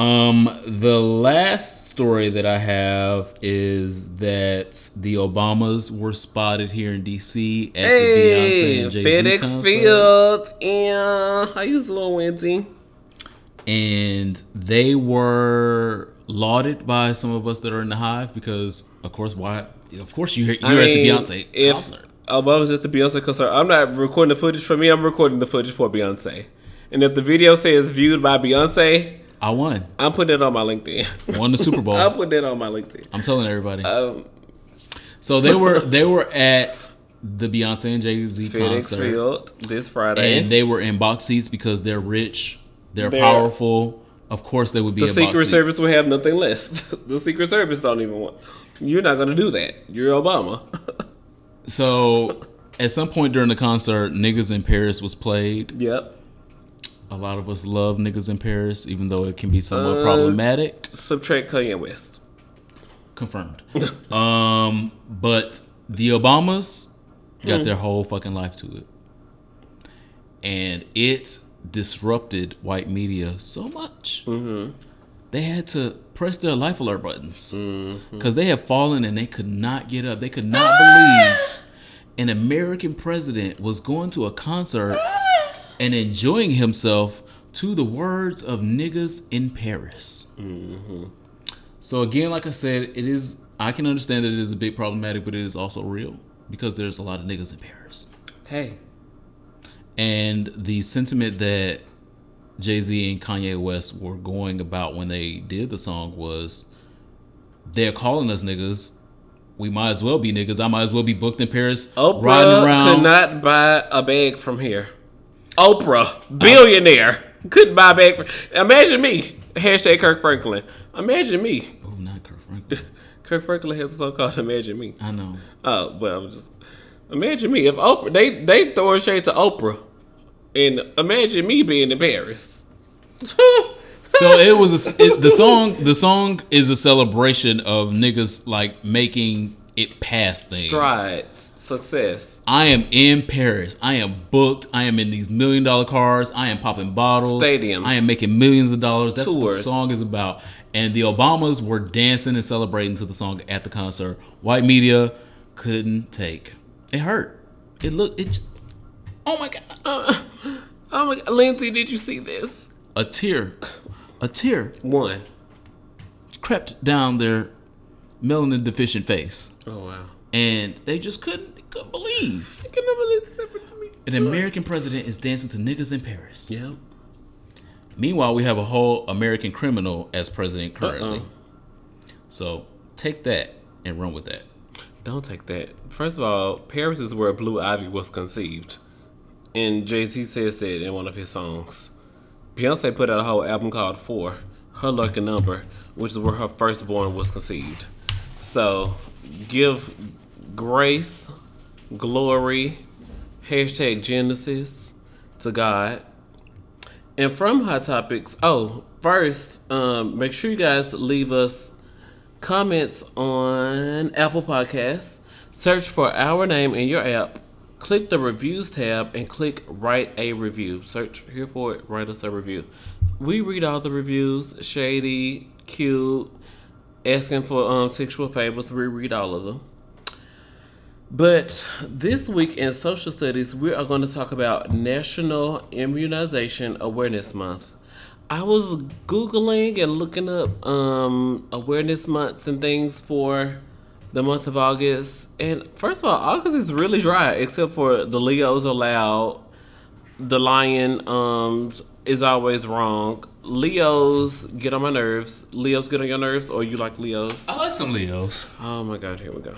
Um, the last story that I have is that the Obamas were spotted here in DC at the Beyonce and Jay Z FedEx concert, Field. Yeah, how you little Winty? and they were lauded by some of us that are in the hive because, of course, why? Of course, you you're I at the Beyonce if concert. Obama's at the Beyonce concert, I'm not recording the footage for me. I'm recording the footage for Beyonce. And if the video says viewed by Beyonce, I won, I'm putting it on my LinkedIn. won the Super Bowl. I'm putting it on my LinkedIn. I'm telling everybody. Um, so they were they were at the Beyonce and Jay Z concert. Field this Friday. and they were in box seats because they're rich, they're, They're- powerful. Of course, they would be the Secret box Service would have nothing less. the Secret Service don't even want. You're not gonna do that. You're Obama. So, at some point during the concert, "Niggas in Paris" was played. yep. A lot of us love "Niggas in Paris," even though it can be somewhat Uh, problematic. Subtract Kanye West. Confirmed. um, but the Obamas Hmm. got their whole fucking life to it, and it disrupted white media so much. Mm-hmm. They had to press their life alert buttons Mm-hmm. because they had fallen and they could not get up. They could not believe an American president was going to a concert and enjoying himself to the words of niggas in Paris. Mm-hmm. So again, like I said, it is. I can understand that it is a bit problematic, but it is also real because there's a lot of niggas in Paris. Hey. And the sentiment that Jay Z and Kanye West were going about when they did the song was they're calling us niggas. We might as well be niggas. I might as well be booked in Paris, Oprah riding around. could not buy a bag from here. Oprah, billionaire, couldn't buy back. from. Imagine me. Hashtag Kirk Franklin. Imagine me. oh, not Kirk Franklin. Kirk Franklin has a song called "Imagine Me." I know. Oh well, I'm just imagine me if Oprah they they throw shade to Oprah, and imagine me being in Paris. So it was a, it, the song. The song is a celebration of niggas like making it past things. strides, success, I am in Paris. I am booked. I am in these million dollar cars. I am popping bottles. Stadium. I am making millions of dollars. That's what the Tours. song is about. And the Obamas were dancing and celebrating to the song at the concert. White media couldn't take. It hurt. It looked. It. Oh my god. Uh, oh my God, Lindsay, did you see this? A tear. A tear One. crept down their melanin deficient face, Oh wow. and they just couldn't couldn't believe I can never let this to me. an American president is dancing to niggas in Paris. Yep. Meanwhile, we have a whole American criminal as president uh-uh. currently. Uh-uh. So take that and run with that. Don't take that. First of all, Paris is where Blue Ivy was conceived. And Jay Z says that in one of his songs. Beyonce put out a whole album called Four, Her Lucky Number, which is where her firstborn was conceived. So give grace, glory, hashtag Genesis to God. And from Hot Topics, oh, first, um, make sure you guys leave us comments on Apple Podcasts. Search for our name in your app. Click the reviews tab and click write a review. Search here for it, write us a review. We read all the reviews, shady, cute, asking for um sexual favors. We read all of them. But this week in social studies, we are going to talk about National Immunization Awareness Month. I was googling and looking up um, awareness months and things for the month of August. And first of all, August is really dry, except for the Leos are loud. The lion um, is always wrong. Leos get on my nerves. Leos get on your nerves, or you like Leos? I like some Leos. Oh my god, here we go.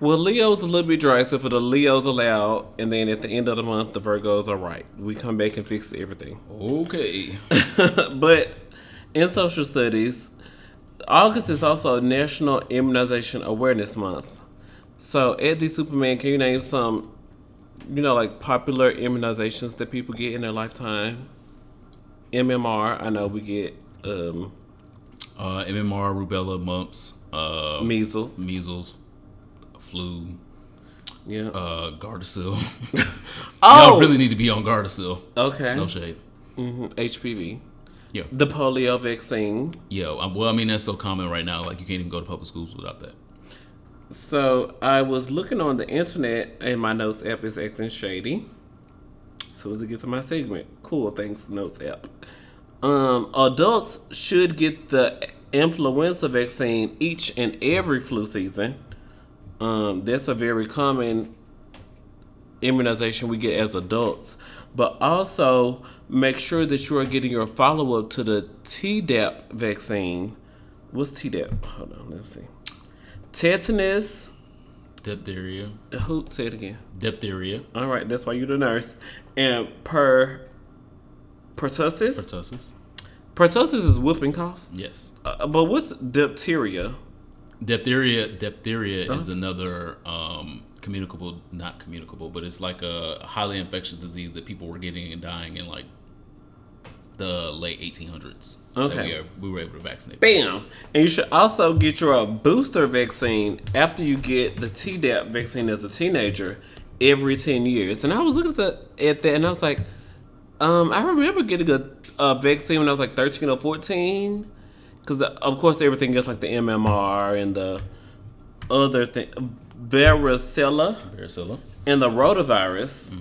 Well, Leo's a little bit dry, so for the Leos allowed, and then at the end of the month, the Virgos are right. We come back and fix everything. Okay. but in social studies, August is also National Immunization Awareness Month. So, Eddie Superman, can you name some, you know, like popular immunizations that people get in their lifetime? MMR, I know we get um, Uh, MMR, rubella, mumps, uh, measles. measles, flu, Yeah. uh, Gardasil. oh, Y'all really need to be on Gardasil. okay. No shade. hmm HPV. Yeah. The polio vaccine. Um, well, I mean that's so common right now. Like you can't even go to public schools without that. So I was looking on the internet, and my notes app is acting shady. As soon as it gets to my segment, cool. Thanks, notes app. Um, adults should get the influenza vaccine each and every flu season. Um, that's a very common immunization we get as adults. But also make sure that you are getting your follow up to the Tdap vaccine. What's Tdap? Hold on, let's see. Tetanus. Diphtheria, Who say it again? diphtheria, All right, that's why you're the nurse. And per pertussis. pertussis. Pertussis is whooping cough. Yes. Uh, but what's diphtheria? Diphtheria, diphtheria is another um, communicable, not communicable, but it's like a highly infectious disease that people were getting and dying in like the late 1800s. Okay. we, are, we were able to vaccinate. Bam! And you should also get your booster vaccine after you get the Tdap vaccine as a teenager every 10 years. And I was looking at, the, at that and I was like, um, I remember getting a, a vaccine when I was like 13 or 14. Because, of course, everything else like the MMR and the other thing, varicella Varicella. and the rotavirus.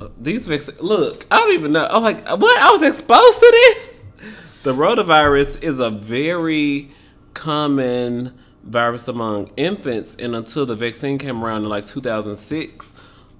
Uh, These vaccines, look, I don't even know. I'm like, what? I was exposed to this? The rotavirus is a very common virus among infants, and until the vaccine came around in like 2006,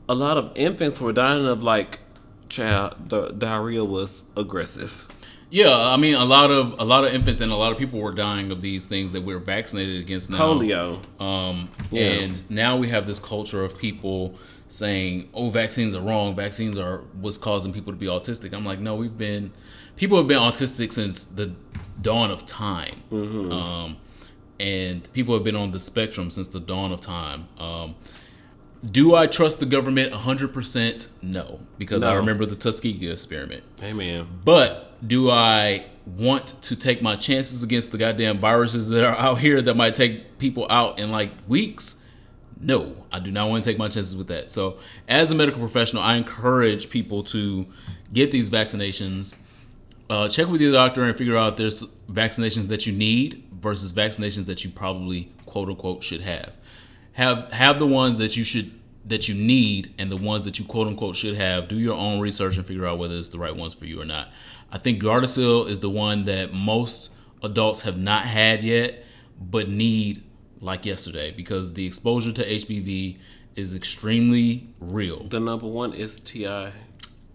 a lot of infants were dying of like, child, the diarrhea was aggressive. Yeah, I mean, a lot of a lot of infants and a lot of people were dying of these things that we're vaccinated against now. Polio. Um, Yeah. And now we have this culture of people saying, "Oh, vaccines are wrong. Vaccines are what's causing people to be autistic." I'm like, no, we've been people have been autistic since the dawn of time, um, and people have been on the spectrum since the dawn of time. Um, do I trust the government 100%? No, because I remember the Tuskegee experiment. Hey, man. But do I want to take my chances against the goddamn viruses that are out here that might take people out in like weeks? No, I do not want to take my chances with that. So, as a medical professional, I encourage people to get these vaccinations. Uh, check with your doctor and figure out if there's vaccinations that you need versus vaccinations that you probably quote unquote should have. Have have the ones that you should that you need and the ones that you quote unquote should have. Do your own research and figure out whether it's the right ones for you or not. I think Gardasil is the one that most adults have not had yet, but need like yesterday because the exposure to HPV is extremely real. The number one STI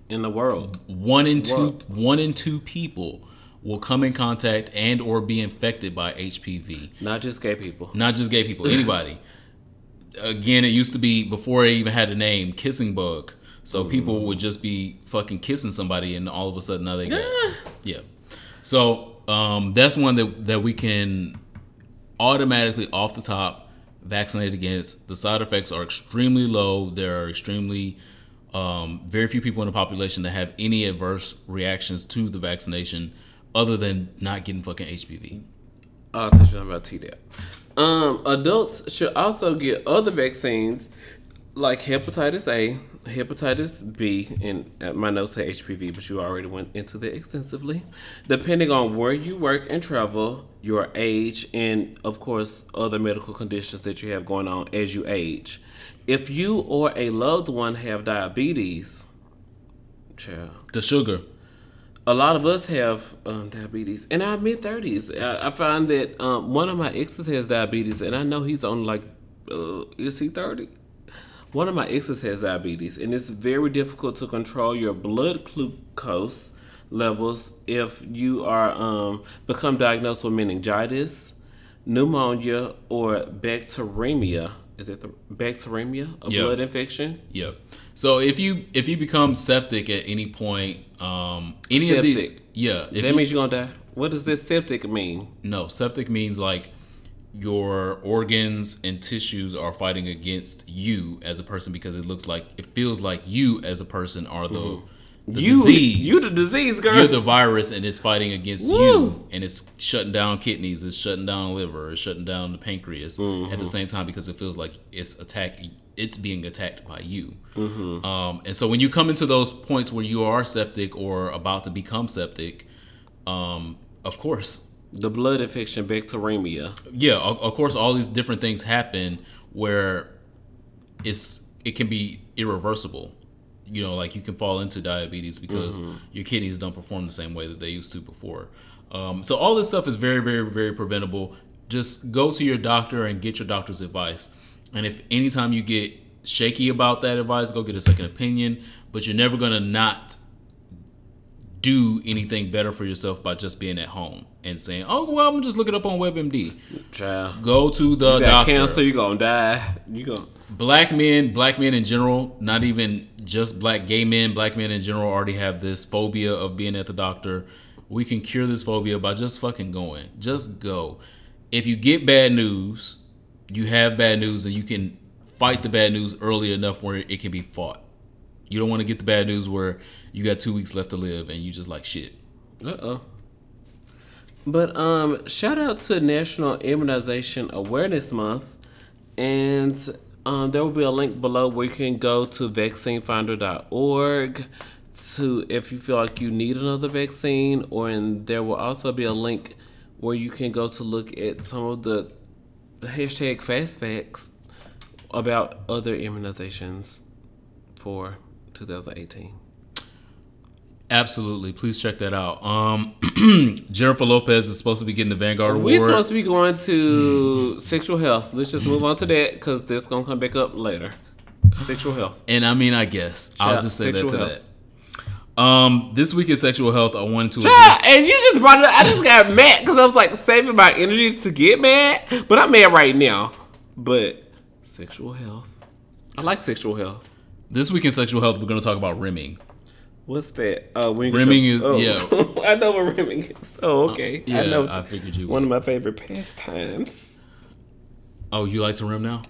in the world. One in two World. one in two people will come in contact and or be infected by HPV. Not just gay people. Not just gay people, anybody. Again, it used to be before it even had a name, kissing bug. So people would just be fucking kissing somebody, and all of a sudden now they got yeah. So um, that's one that that we can automatically off the top vaccinate against. The side effects are extremely low. There are extremely um, very few people in the population that have any adverse reactions to the vaccination, other than not getting fucking HPV. Oh, I thought you were talking about Tdap. Um, adults should also get other vaccines like hepatitis A, hepatitis B, and uh, my notes say HPV, but you already went into that extensively. Depending on where you work and travel, your age, and of course, other medical conditions that you have going on as you age. If you or a loved one have diabetes, child, The sugar. A lot of us have um, diabetes in our mid thirties. I, I find that um, one of my exes has diabetes, and I know he's on like, uh, is he thirty? One of my exes has diabetes, and it's very difficult to control your blood glucose levels if you are um, become diagnosed with meningitis, pneumonia, or bacteremia is it the bacteremia, a Yeah. blood infection? Yep. So if you if you become septic at any point, um, any of these, yeah, if that you- means you're gonna die. What does this septic mean? no, septic means like your organs and tissues are fighting against you as a person because it looks like it feels like you as a person are the, the you, disease. you the disease, girl. You're the virus, and it's fighting against Woo. you, and it's shutting down kidneys, it's shutting down liver, it's shutting down the pancreas Mm-hmm. at the same time because it feels like it's attacking, it's being attacked by you. Mm-hmm. Um, and so when you come into those points where you are septic or about to become septic, um, of course, the blood infection, bacteremia. yeah, of, of course, all these different things happen where it's it can be irreversible. You know, like you can fall into diabetes because your kidneys don't perform the same way that they used to before. Um, so all this stuff is very, very, very preventable. Just go to your doctor and get your doctor's advice. And if anytime you get shaky about that advice, go get a second opinion. But you're never gonna not do anything better for yourself by just being at home and saying, "Oh, well, I'm just look it up on WebMD." Child. Go to the You got doctor. cancer, you gonna die. You gonna Black men, black men in general, not even just black gay men, black men in general already have this phobia of being at the doctor. We can cure this phobia by just fucking going. Just go. If you get bad news, you have bad news and you can fight the bad news early enough where it can be fought. You don't want to get the bad news where you got two weeks left to live and you just like shit. Uh oh. But um, shout out to National Immunization Awareness Month, and um, there will be a link below where you can go to vaccinefinder.org to if you feel like you need another vaccine, or and there will also be a link where you can go to look at some of the hashtag fast facts about other immunizations for 2018. Absolutely. Please check that out. Um, Jennifer Lopez is supposed to be getting the Vanguard Award. We're supposed to be going to sexual health. Let's just move on to that because that's gonna come back up later. Sexual health. And I mean, I guess I'll just say that to health. that. Um, this week in sexual health, I wanted to address. and you just brought it up. I just got mad because I was like saving my energy to get mad, but I'm mad right now. But sexual health. I like sexual health. This week in sexual health, we're going to talk about rimming. What's that? Uh, Rimming is- oh. I know what rimming is. Oh, okay. Yeah, I know. I figured you One would. of my favorite pastimes. Oh, you like to rim now?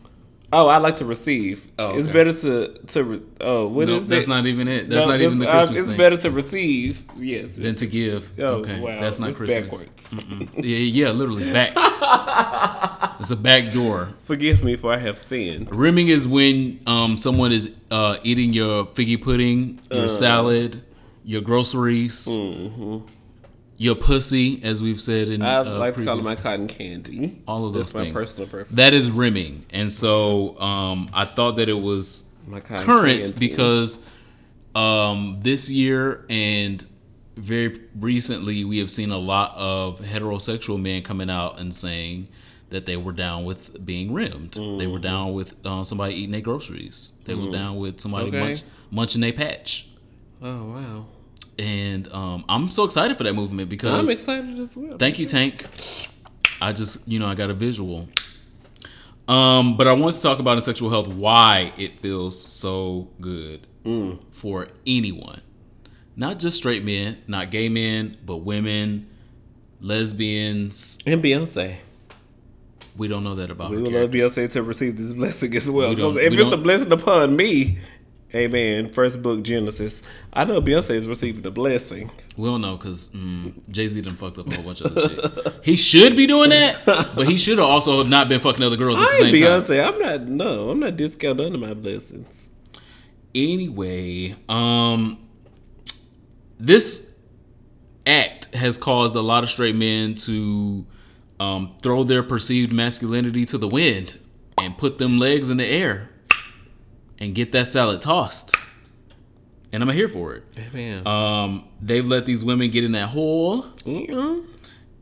Oh, I like to receive. Oh, It's better to to. Oh, what is that's not even it. That's No, not even the uh, Christmas It's thing. better to receive. Yes. than to give. Oh, okay, wow. that's not It's Christmas. backwards. Yeah, yeah, literally back. it's a back door. Forgive me for I have sinned. Rimming is when um, someone is uh, eating your figgy pudding, your Uh. salad, your groceries, your pussy, as we've said in Mm-hmm. I uh, like to call it my cotton candy. all of those That's my things. personal preference. That is rimming, and so um, I thought that it was My current candy. because um, this year and very recently we have seen a lot of heterosexual men coming out and saying that they were down with being rimmed. They Mm-hmm. were down with uh, somebody eating their groceries. They were down with somebody Okay. munch, munching their patch. Oh wow. And um, I'm so excited for that movement because I'm excited as well. Thank you, Tank. I just, you know, I got a visual. Um, but I want to talk about in sexual health why it feels so good for anyone, not just straight men, not gay men, but women, lesbians. And Beyonce. We don't know that about We would character. love Beyonce to receive this blessing as well. We Because if we it's a blessing upon me, Amen. First book Genesis. I know Beyonce is receiving a blessing. We don't know because mm, Jay Z done fucked up a whole bunch of other shit. He should be doing that, but he should have also not been fucking other girls at the I same ain't time. Beyonce. I'm not. No, I'm not discounting none of my blessings. Anyway, um, this act has caused a lot of straight men to um, throw their perceived masculinity to the wind and put them legs in the air and get that salad tossed. And I'm here for it. Amen. Um, they've let these women get in that hole, Yeah.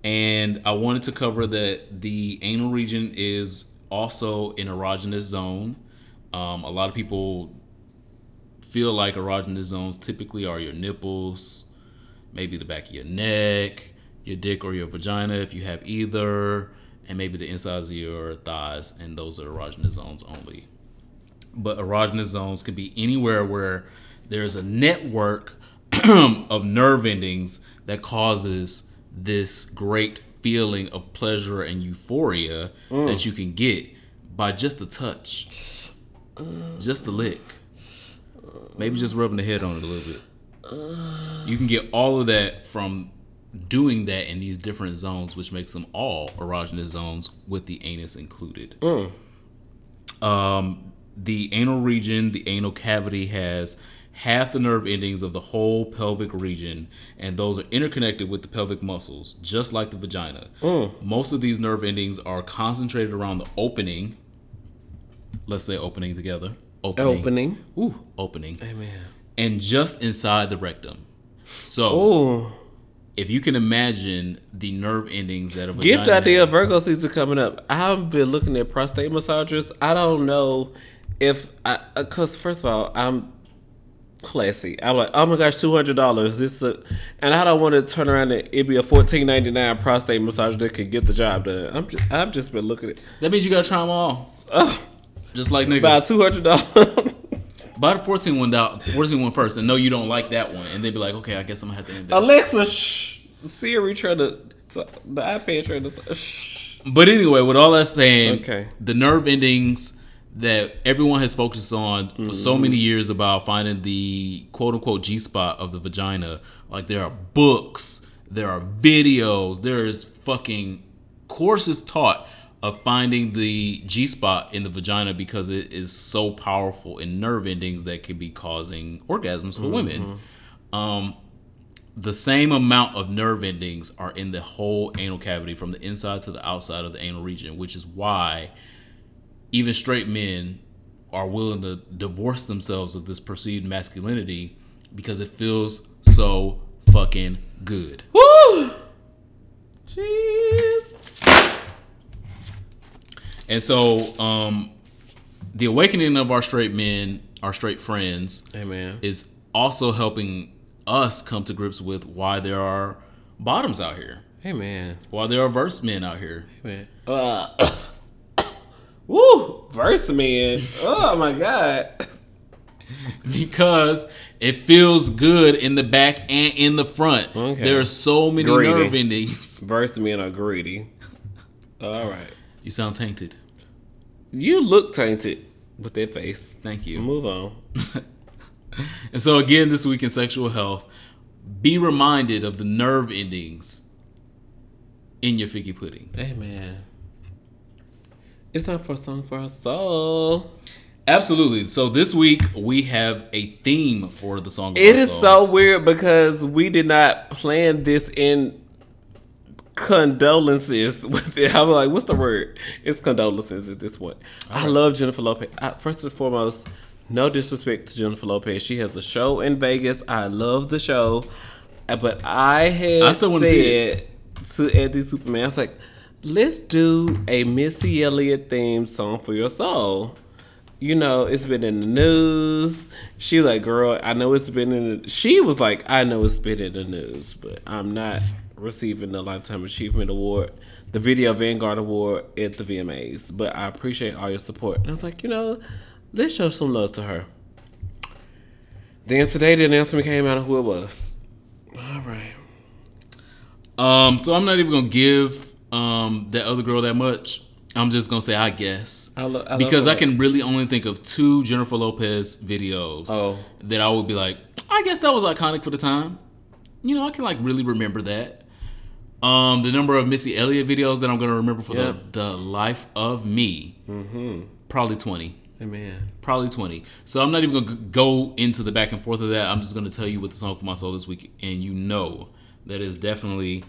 and I wanted to cover that the anal region is also an erogenous zone. Um, a lot of people feel like erogenous zones typically are your nipples, maybe the back of your neck, your dick or your vagina if you have either, and maybe the insides of your thighs, and those are erogenous zones only. But erogenous zones can be anywhere where there's a network of nerve endings that causes this great feeling of pleasure and euphoria that you can get by just a touch, just a lick, maybe just rubbing the head on it a little bit. You can get all of that from doing that in these different zones, which makes them all erogenous zones with the anus included. Um, the anal region, the anal cavity has half the nerve endings of the whole pelvic region, and those are interconnected with the pelvic muscles, just like the vagina. Mm. Most of these nerve endings are concentrated around the opening. Let's say opening together. Opening. Opening. Ooh, opening. Amen. And just inside the rectum. So Oh, if you can imagine the nerve endings that a gift idea. has- Virgo season coming up. I've been looking at prostate massagers. I don't know if I, uh, because first of all, I'm classy. I'm like, oh my gosh, two hundred dollars. This, a, and I don't want to turn around and it'd be a fourteen ninety nine prostate massage that could get the job done. I'm just, I've just been looking at That means you gotta try them all. Just like niggas. about two hundred dollars. Buy the 14 one, down, 14 one first and know you don't like that one. And then be like, okay, I guess I'm gonna have to invest. Alexa, shh. Siri trying to, to the iPad trying to. Shh. But anyway, with all that saying, Okay. the nerve endings that everyone has focused on for so Mm-hmm. many years about finding the quote unquote G spot of the vagina, like there are books, there are videos, there is fucking courses taught of finding the G spot in the vagina because it is so powerful in nerve endings that could be causing orgasms for women. Um, the same amount of nerve endings are in the whole anal cavity from the inside to the outside of the anal region, which is why even straight men are willing to divorce themselves of this perceived masculinity because it feels so fucking good. Woo! Jeez. And so, um, the awakening of our straight men, our straight friends, Amen. is also helping us come to grips with why there are bottoms out here, Amen. why there are verse men out here. Amen. Uh, woo! Verse man. Oh my god. because it feels good in the back and in the front. Okay. There are so many Greedy. nerve endings. Verse men are greedy. All right. You sound tainted. You look tainted with that face. Thank you. Move on. And so again, this week in sexual health, be reminded of the nerve endings in your ficky pudding. Amen. It's time for a song for our soul. Absolutely. So this week we have a theme for the song. It is soul. so weird because we did not plan this in condolences with it. I'm like, what's the word? It's condolences at this point. I love Jennifer Lopez. I, first and foremost, no disrespect to Jennifer Lopez. She has a show in Vegas. I love the show. But I had I still wanna see said to Eddie Superman, I was like, let's do a Missy Elliott theme song for your soul you know, it's been in the news. She like, girl, I know it's been in the she was like, I know it's been in the news, but I'm not receiving the Lifetime Achievement Award, the Video Vanguard Award at the VMAs. But I appreciate all your support. And I was like, you know, let's show some love to her. Then today the announcement came out of who it was. All right. Um, so I'm not even gonna give um that other girl that much. I'm just gonna say I guess I lo- I because. I can really only think of two Jennifer Lopez videos Oh. that I would be like, I guess that was iconic for the time. You know, I can like really remember that. Um, the number of Missy Elliott videos that I'm gonna remember for Yeah. the the life of me, mm-hmm. probably twenty. Amen. Probably 20. So I'm not even going to go into the back and forth of that. I'm just going to tell you what the song for my soul this week. And you know that is definitely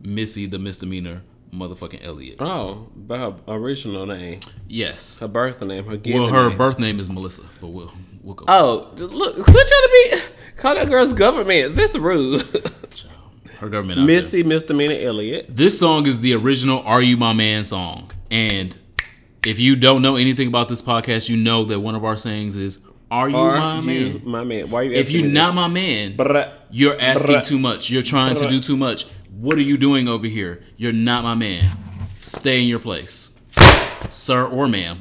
Missy the misdemeanor motherfucking Elliott. Oh, by her original name. Yes. Her birth name, her given Well, her name. birth name is Melissa, but we'll, we'll go. Oh, look, quit trying to be call that girl's government. Is this rude? Her government. Missy Misdemeanor Elliott. This song is the original Are You My Man song. And if you don't know anything about this podcast, you know that one of our sayings is Are you Are my you man? my man? Why are you If you're not my man, Bruh. You're asking Bruh. too much. You're trying to Bruh. do too much. What are you doing over here? You're not my man. stay in your place, sir or ma'am.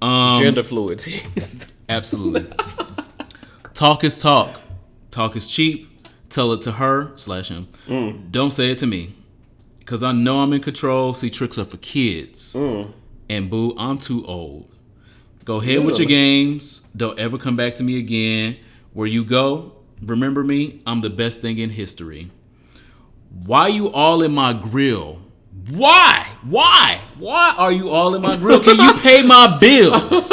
Um, Gender fluidity. Absolutely. talk is talk. Talk is cheap. Tell it to her slash him. Don't say it to me. Cause I know I'm in control. See, tricks are for kids. And boo, I'm too old. Go ahead with your games. Don't ever come back to me again. Where you go, remember me. I'm the best thing in history. Why you all in my grill? Why? Why? Why are you all in my grill? Can you pay my bills?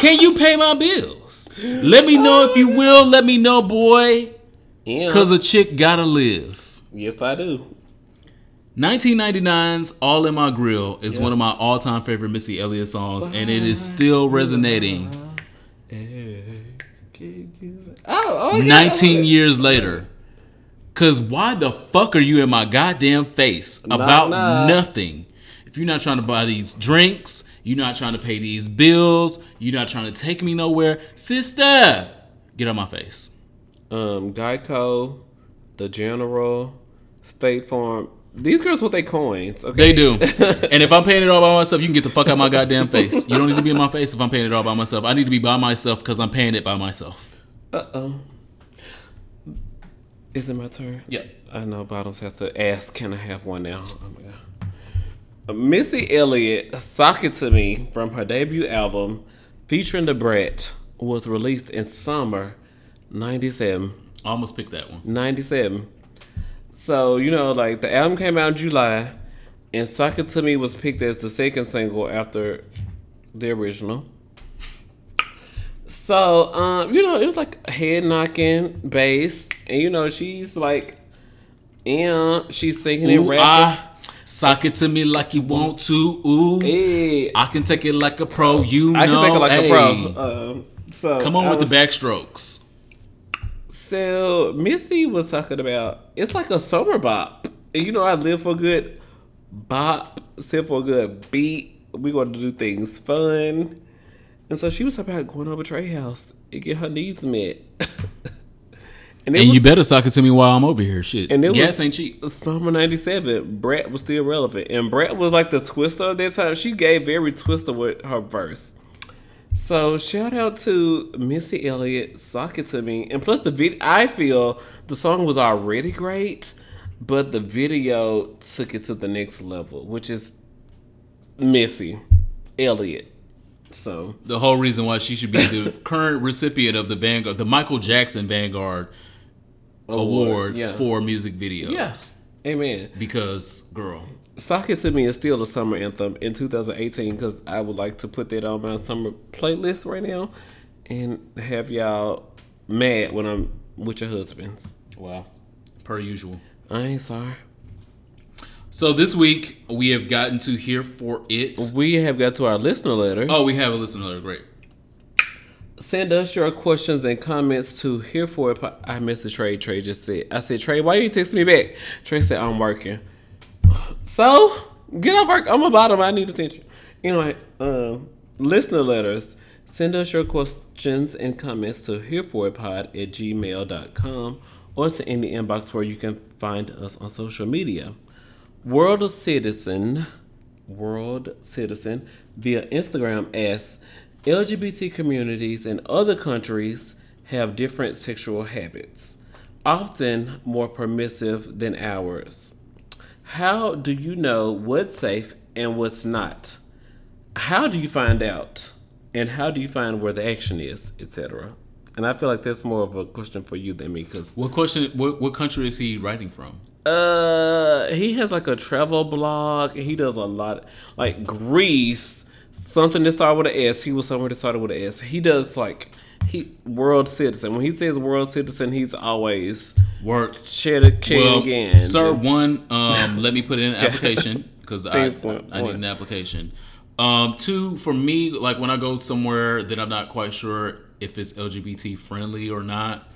Can you pay my bills? Let me know if you will. Let me know, boy. yeah. Cause a chick gotta live. yes, I do. 1999's "All in My Grill" is one of my all-time favorite Missy Elliott songs, and it is still resonating Oh, oh, yeah. 19 years later. Cause why the fuck are you in my goddamn face about nah. nothing? If you're not trying to buy these drinks, you're not trying to pay these bills, you're not trying to take me nowhere, sister, get out my face. Um, Geico, the General, State Farm. These girls with their coins. Okay. They do. and if I'm paying it all by myself, you can get the fuck out my goddamn face. You don't need to be in my face if I'm paying it all by myself. I need to be by myself because I'm paying it by myself. Uh oh. Is it my turn? Yeah. I know Bottoms have to ask, can I have one now? Oh my god. Uh, Missy Elliott, Sock It To Me, from her debut album, featuring the Brat, was released in summer 97. I almost picked that one. 97. So, you know, like the album came out in July, and Sock It To Me was picked as the second single after the original. So, um, you know, it was like head knocking bass, and you know, she's like, yeah, she's singing and Ooh, rapping. ah, sock it to me like you want to. Ooh, Hey, I can take it like a pro. You I know, can take it like hey. a pro. Um, so Come on I with was- the backstrokes. So Missy was talking about it's like a summer bop. And you know I live for a good bop, sit for a good beat. We're gonna do things fun. And so she was talking about going over Trey House and get her needs met. and And was, you better sock it to me while I'm over here. Shit, and it gas was ain't cheap. Summer '97. Brat was still relevant, and Brat was like the Twista of that time. She gave very Twista with her verse. So shout out to Missy Elliott, "Sock It to Me," and plus the video. I feel the song was already great, but the video took it to the next level, which is Missy Elliott. So The whole reason why she should be the current recipient of the Vanguard, the Michael Jackson Vanguard Award yeah. for music videos. yes, amen. Because, girl, Sock It to Me is still the summer anthem in 2018 because I would like to put that on my summer playlist right now and have y'all mad when I'm with your husbands. wow, per usual. I ain't sorry. So this week we have gotten to here for it. We have got to our listener letters. Oh, we have a listener letter. Great. Send us your questions and comments to here for it. I messaged Trey. Trey just said, I said, Trey, why you text me back? Trey said, I'm working. So get off work. I'm a bottom. I need attention. Anyway, um, listener letters. Send us your questions and comments to hereforitpod at gmail.com or to any inbox where you can find us on social media. World Citizen, World Citizen, via Instagram as LGBT communities in other countries have different sexual habits, often more permissive than ours. How do you know what's safe and what's not? How do you find out? And how do you find where the action is, etc.? And I feel like that's more of a question for you than me because What question? What, what country is he writing from? uh, he has like a travel blog. and He does a lot, like Greece, something that started with an S. He was somewhere that started with an S. He does like he world citizen. When he says world citizen, he's always Work. cheddar king Well, again. sir, one, um, let me put in an application because I, I need an application. Um, two, for me, like when I go somewhere that I'm not quite sure if it's LGBT friendly or not.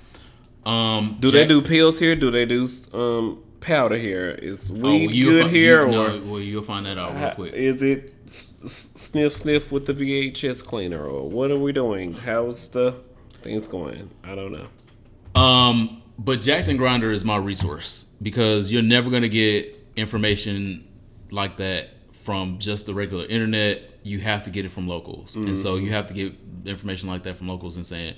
Um, do they do pills here? Do they do um powder here? Is Oh, weed you'll good fi- here you, or no, well, you'll find that out real quick. is it sniff sniff with the VHS cleaner or what are we doing? How's the things going? I don't know. Um, but Jack'd and Grindr is my resource because you're never gonna get information like that from just the regular internet. You have to get it from locals, and so you have to get information like that from locals and saying,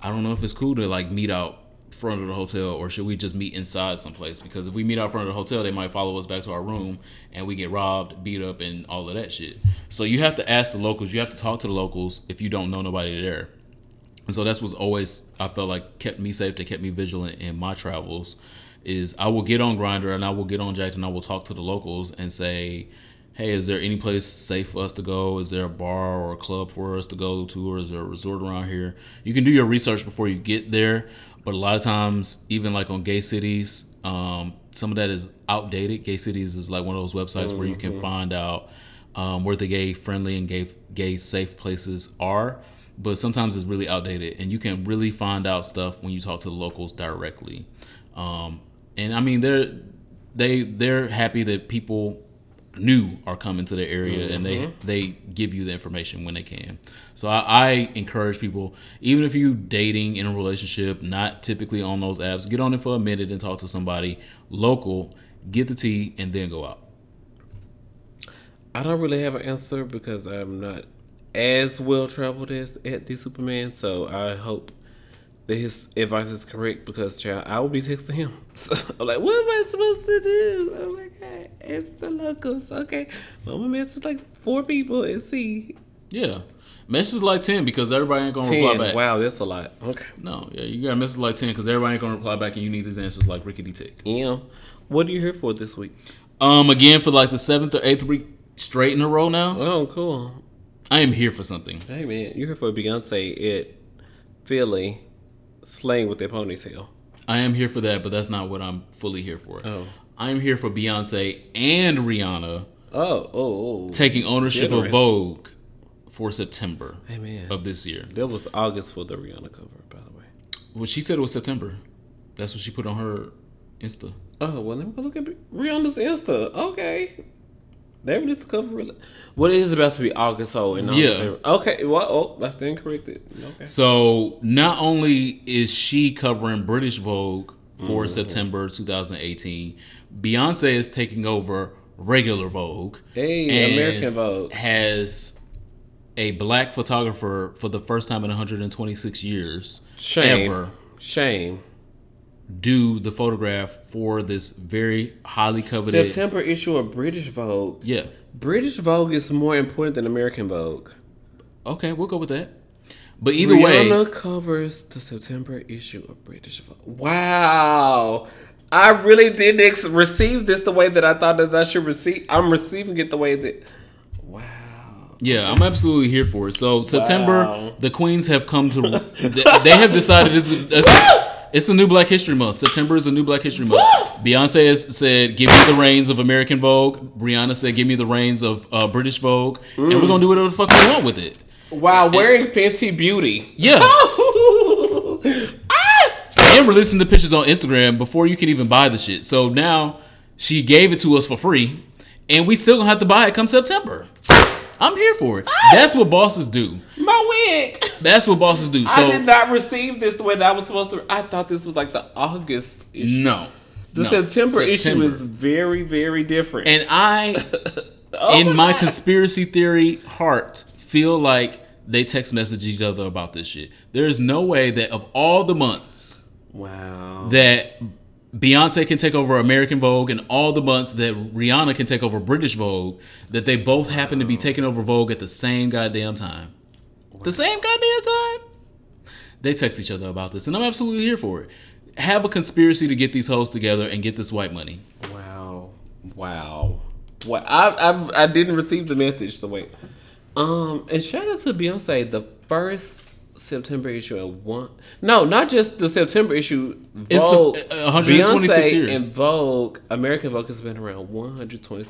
I don't know if it's cool to like meet out front of the hotel or should we just meet inside someplace because if we meet out front of the hotel they might follow us back to our room and we get robbed beat up and all of that shit so you have to ask the locals you have to talk to the locals if you don't know nobody there and so that's what's always I felt like kept me safe, that kept me vigilant in my travels. Is I will get on Grindr and I will get on Jack'd and I will talk to the locals and say, Hey, is there any place safe for us to go? Is there a bar or a club for us to go to, or is there a resort around here? You can do your research before you get there, but a lot of times, even like on gay cities, um, some of that is outdated. Gay cities is like one of those websites where you can find out um, where the gay friendly and gay gay safe places are. But sometimes it's really outdated and you can really find out stuff when you talk to the locals directly. Um, and i mean they're they they're happy that people new are coming to the area and they mm-hmm. they give you the information when they can so I, I encourage people even if you dating in a relationship not typically on those apps get on it for a minute and talk to somebody local get the tea and then go out I don't really have an answer because I'm not as well traveled as Eddie Superman. So I hope that his advice is correct because child, I will be texting him. So I'm like, what am I supposed to do? Oh my god, it's the locals. Okay, well, my message like four people and see yeah message like 10 because everybody ain't gonna ten. reply back Wow, that's a lot. Okay, No, yeah, you got to message like 10 because everybody ain't going to reply back and you need these answers like Rickety Tick. yeah. What are you here for this week? Um, again, for like the seventh or eighth week straight in a row now, Oh, cool. I am here for something. Hey man, you're here for Beyonce at Philly, slaying with their ponytail. I am here for that, but that's not what I'm fully here for. Oh. I am here for Beyonce and Rihanna Oh, oh, oh. taking ownership of Vogue for September Hey of this year. that was August for the Rihanna cover, by the way. Well, she said it was September. That's what she put on her Insta. Oh well, let me go look at Rihanna's Insta. Okay, they released the cover. Really. What is about to be August? In Yeah. Okay. Well, oh, that's then corrected. Okay. So not only is she covering British Vogue for mm-hmm. September 2018, Beyonce is taking over regular Vogue. Hey, and American Vogue. has a black photographer for the first time in 126 years Shame. ever Shame. Do the photograph for this very highly coveted. September issue of British Vogue. Yeah. British Vogue is more important than American Vogue. Okay, we'll go with that. But either way, Rihanna covers the September issue of British Vogue. Wow. I really didn't ex- receive this the way that I thought that I should receive. I'm receiving it the way that. Wow. Yeah, I'm absolutely here for it. So September, Wow. the queens have come to. they they have decided this it's it's the new Black History Month. September is a new Black History Month. Beyonce has said, "Give me the reins of American Vogue." Rihanna said, "Give me the reins of uh, British Vogue," and we're gonna do whatever the fuck we want with it. Wow, wearing Fenty Beauty. Yeah, Ah! and releasing the pictures on Instagram before you can even buy the shit. So now she gave it to us for free, and we still gonna have to buy it come September. I'm here for it. Ah! That's what bosses do. My wig. That's what bosses do. I did not receive this the way that I was supposed to. I thought this was like the August issue. no, The No. September, issue is very, very different. And I, Oh in my God. conspiracy theory heart, feel like they text message each other about this shit. There is no way that of all the months wow. that Beyonce can take over American Vogue and all the months that Rihanna can take over British Vogue, that they both happen to be taking over Vogue at the same goddamn time. The same goddamn time. They text each other about this, and I'm absolutely here for it. Have a conspiracy to get these hoes together and get this white money. Wow. Wow. Wow. I, I I didn't receive the message the way. Um, and shout out to Beyonce, the first September issue at one. No, not just the September issue. It's the, uh, 126 Beyonce years. and Vogue, American Vogue has been around 120.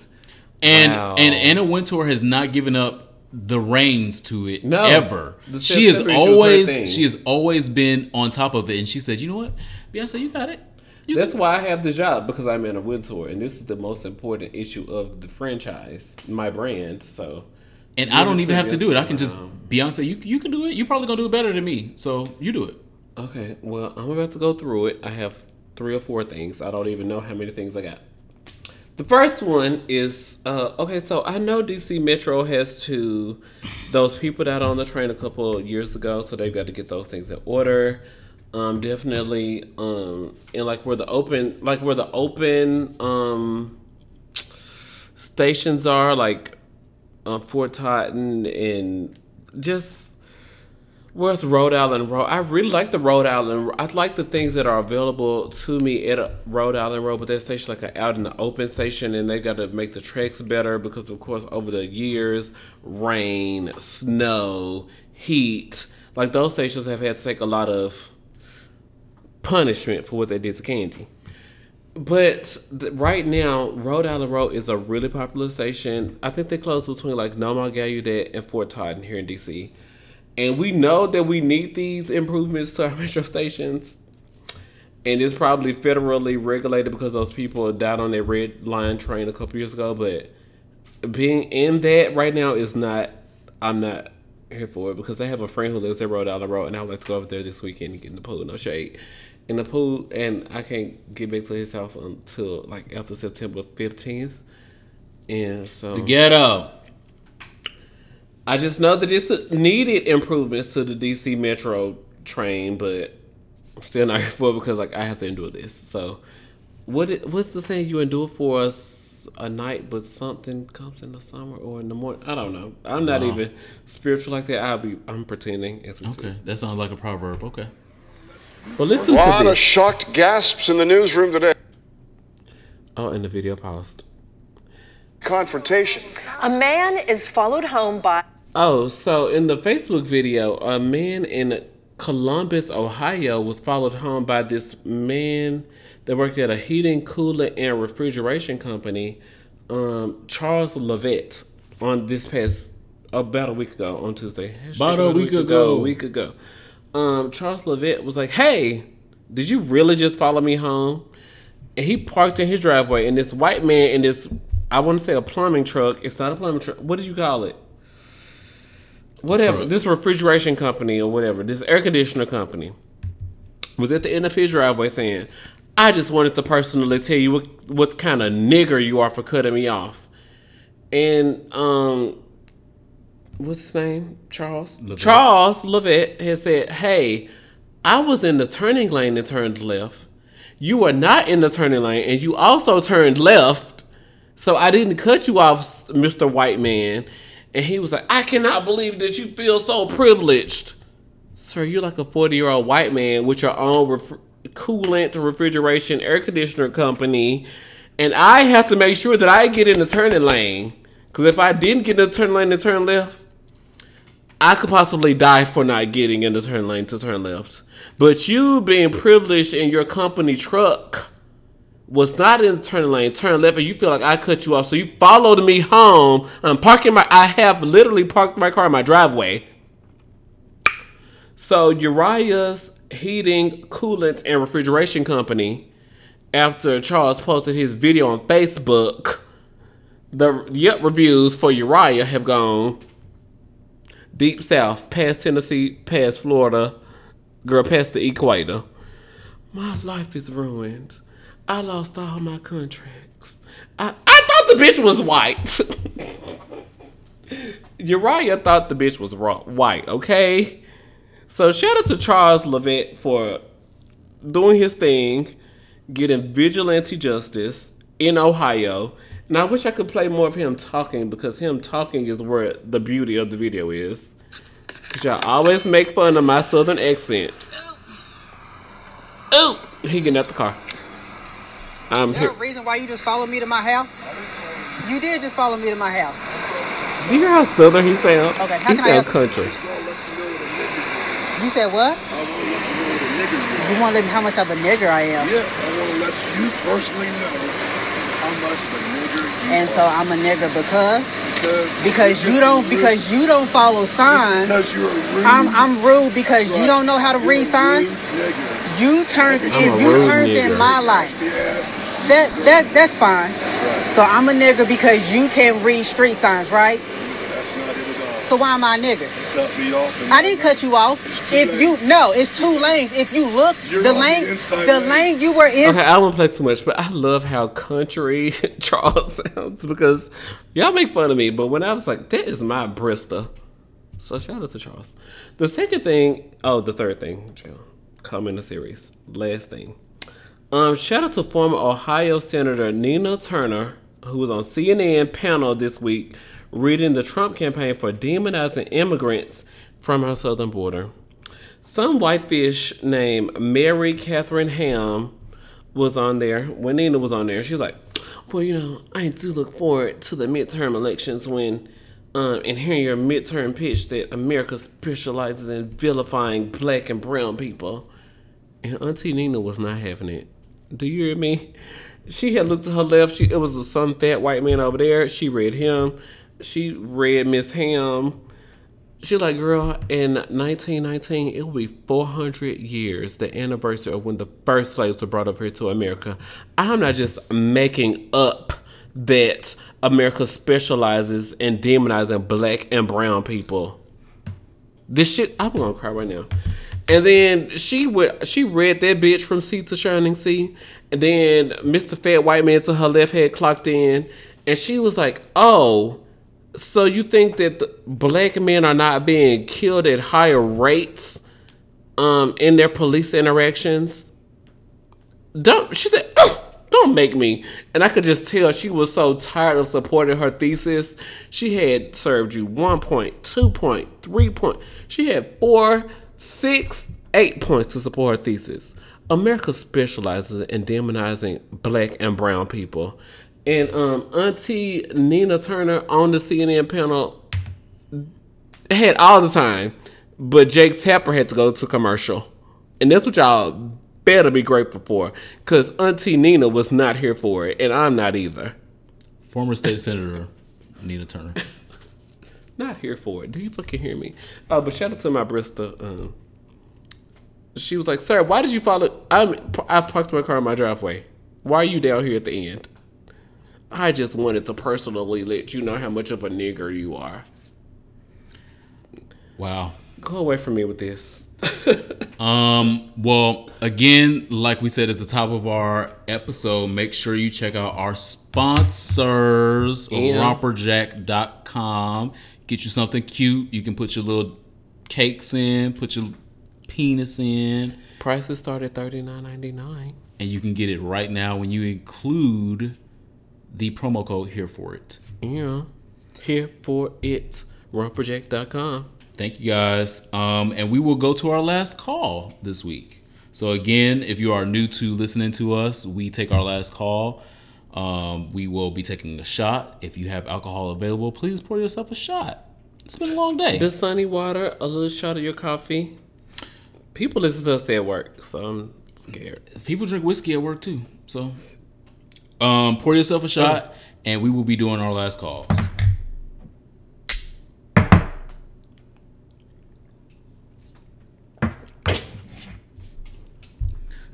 And Wow. and Anna Wintour has not given up the reins to it No. ever. She has September issue was her always she has always been on top of it, and she said, "You know what, Beyonce, you got it." You That's why I have the job because I'm Anna Wintour, and this is the most important issue of the franchise, my brand. So and I don't even have to do it. I can just Beyonce. You you can do it. You probably gonna do it better than me. So you do it. Okay, well, I'm about to go through it. I have three or four things. I don't even know how many things I got. The first one is uh, okay. So I know DC Metro has to those people that on the train a couple years ago, so they've got to get those things in order. Um, definitely, um, and like where the open, like where the open um, stations are, like um, Fort Totten and just Where's Rhode Island Road? I really like the Rhode Island. I like the things that are available to me at Rhode Island Road, but that station like out in the open station, and they got to make the tracks better because, of course, over the years, rain, snow, heat, like those stations have had to take a lot of punishment for what they did to Candy. But th- right now, Rhode Island Road is a really popular station. I think they close between like NoMa-Gallaudet and Fort Totten here in DC and we know that we need these improvements to our metro stations. And it's probably federally regulated because those people died on their red line train a couple years ago. But being in that right now is not. I'm not here for it because they have a friend who lives at Rhode Island Road, and I would like to go over there this weekend and get in the pool. No shade, in the pool, and I can't get back to his house until like after September fifteenth. And so the ghetto. I just know that it's needed improvements to the DC Metro train, but I'm still not here for it because like I have to endure this. So, what it, what's the saying? You endure for us a night, but something comes in the summer or in the morning. I don't know. I'm not even spiritual like that. I'll be. I'm pretending. As we okay, that sounds like a proverb. Okay. But listen to a lot of shocked gasps in the newsroom today. Oh, in the video post. Confrontation. A man is followed home by. Oh, so in the Facebook video, a man in Columbus, Ohio was followed home by this man that worked at a heating, cooling, and refrigeration company, um, Charles Levitt, on this past about a week ago on Tuesday. About a week, week ago. A week ago. Um, Charles Levitt was like, Hey, did you really just follow me home? And he parked in his driveway, and this white man in this, I want to say a plumbing truck. It's not a plumbing truck. What do you call it? whatever this refrigeration company or whatever this air conditioner company was at the end of his driveway saying, "I just wanted to personally tell you what what kind of nigger you are for cutting me off," and um, what's his name? Charles Levitt. Charles Levitt has said, "Hey, I was in the turning lane and turned left. You were not in the turning lane, and you also turned left." So I didn't cut you off, Mr. White Man and he was like, I cannot believe that you feel so privileged. Sir, you're like a 40 year old white man with your own ref- coolant, refrigeration, air conditioner company. And I have to make sure that I get in the turning lane. Because if I didn't get in the turn lane to turn left, I could possibly die for not getting in the turn lane to turn left. But you being privileged in your company truck was not in the turn lane, turn left, and you feel like I cut you off. So you followed me home. I'm parking my I have literally parked my car in my driveway. So Uriah's heating, coolant, and refrigeration company, after Charles posted his video on Facebook, the Yelp reviews for Uriah have gone deep south, past Tennessee, past Florida, girl, past the equator. My life is ruined. I lost all my contracts. I, I thought the bitch was white. Uriah thought the bitch was white, okay? So shout out to Charles Levitt for doing his thing, getting vigilante justice in Ohio. And I wish I could play more of him talking because him talking is where the beauty of the video is. Cause y'all always make fun of my southern accent. Ooh, he getting out the car. I'm Is there a reason why you just followed me to my house? You did just follow me to my house. Do you hear how southern he sound? Okay, how he can sound I country. You said what? You want to let me how much of a nigger I am? Yeah, I want to let you personally know how much of a nigger you And so I'm a nigger because because, because you don't because you don't follow signs. Because you're rude. I'm I'm rude because you don't know how to read signs. You turned if you turned in my life. That that that's fine. So I'm a nigga because you can read street signs, right? That's not it at all. So why am I a nigga? Cut me off. I didn't cut you off. It's two If you lanes. no, it's two lanes. If you look, You're the on the lane, the lane. lane you were in. Okay, I won't play too much, but I love how country Charles sounds because y'all make fun of me, but when I was like, that is my Bristol. So shout out to Charles. The second thing, oh, the third thing, Jill, come in the series. Last thing. Um, shout out to former Ohio Senator Nina Turner, who was on CNN panel this week reading the Trump campaign for demonizing immigrants from our southern border. Some whitefish named Mary Katharine Ham was on there. When Nina was on there, she was like, "Well, you know, I do look forward to the midterm elections when, um, and hearing your midterm pitch that America specializes in vilifying black and brown people." And Auntie Nina was not having it. Do you hear me? She had looked to her left. She it was some fat white man over there. She read him. She read Miss Ham. She like, girl, in 1919, it will be 400 years, the anniversary of when the first slaves were brought over here to America. I'm not just making up that America specializes in demonizing black and brown people. This shit, I'm gonna cry right now. And then she would she read that bitch from sea to shining sea. And then Mr. Fat White Man to her left had clocked in. And she was like, Oh, so you think that black men are not being killed at higher rates um in their police interactions? Don't she said, "Ugh, don't make me. And I could just tell she was so tired of supporting her thesis. She had served you one point, two point, three point. She had four, six, eight points to support her thesis. America specializes in demonizing black and brown people. And um, Auntie Nina Turner on the CNN panel had all the time, but Jake Tapper had to go to commercial. And that's what y'all better be grateful for, because Auntie Nina was not here for it, and I'm not either. Former state senator Nina Turner. Not here for it. Do you fucking hear me? Oh, but shout out to my Bristol. Um, she was like, "Sir, why did you follow? I'm I've parked my car in my driveway. Why are you down here at the end? I just wanted to personally let you know how much of a nigger you are. Wow. Go away from me with this. Um, well, again, like we said at the top of our episode, make sure you check out our sponsors, Yeah. romperjack.com. Get you something cute. You can put your little cakes in, put your penis in, Prices start at thirty nine ninety nine. and you can get it right now when you include the promo code here for it. Yeah, here for it. RomperJack.com. Thank you guys. Um, and we will go to our last call this week. So again, if you are new to listening to us, we take our last call. Um, we will be taking a shot. If you have alcohol available, please pour yourself a shot. It's been a long day. The sunny water, a little shot of your coffee. People listen to us at work, so I'm scared. People drink whiskey at work too. So um, pour yourself a shot, and we will be doing our last calls.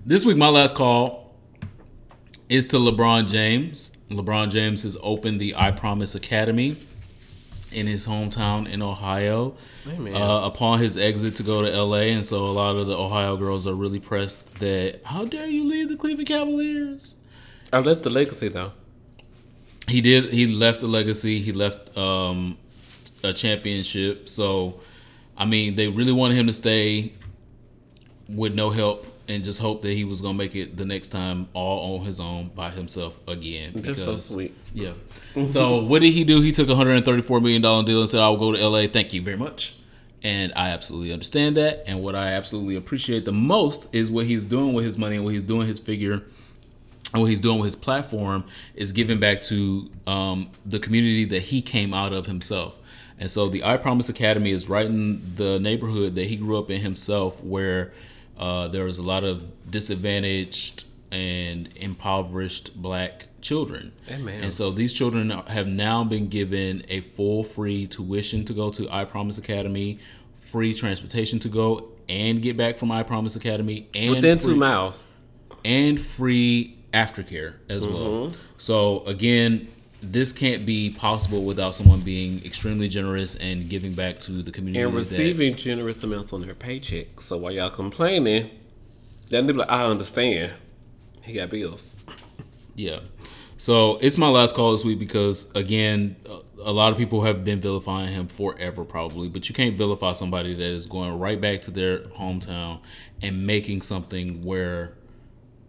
This week, my last call is to LeBron James. LeBron James has opened the I Promise Academy in his hometown in Ohio uh, upon his exit to go to LA. And so a lot of the Ohio girls are really pressed that, how dare you leave the Cleveland Cavaliers? I left the legacy though. He did. He left a legacy. He left um, a championship. So, I mean, they really wanted him to stay with no help and just hope that he was gonna make it the next time all on his own by himself again. That's so sweet. Yeah. So what did he do? He took a hundred and thirty-four million dollar deal and said, "I will go to LA. Thank you very much." And I absolutely understand that. And what I absolutely appreciate the most is what he's doing with his money and what he's doing his figure and what he's doing with his platform is giving back to um, the community that he came out of himself. And so the I Promise Academy is right in the neighborhood that he grew up in himself, where uh, there was a lot of disadvantaged and impoverished black children. Amen. And so these children have now been given a full free tuition to go to I Promise Academy, free transportation to go and get back from I Promise Academy, and Within free- two miles. and free aftercare as well. Mm-hmm. So again, this can't be possible without someone being extremely generous and giving back to the community and that- receiving generous amounts on their paycheck. So while y'all complaining, then they be like, I understand. He got bills. Yeah. So it's my last call this week because again, a lot of people have been vilifying him forever, probably. But you can't vilify somebody that is going right back to their hometown and making something where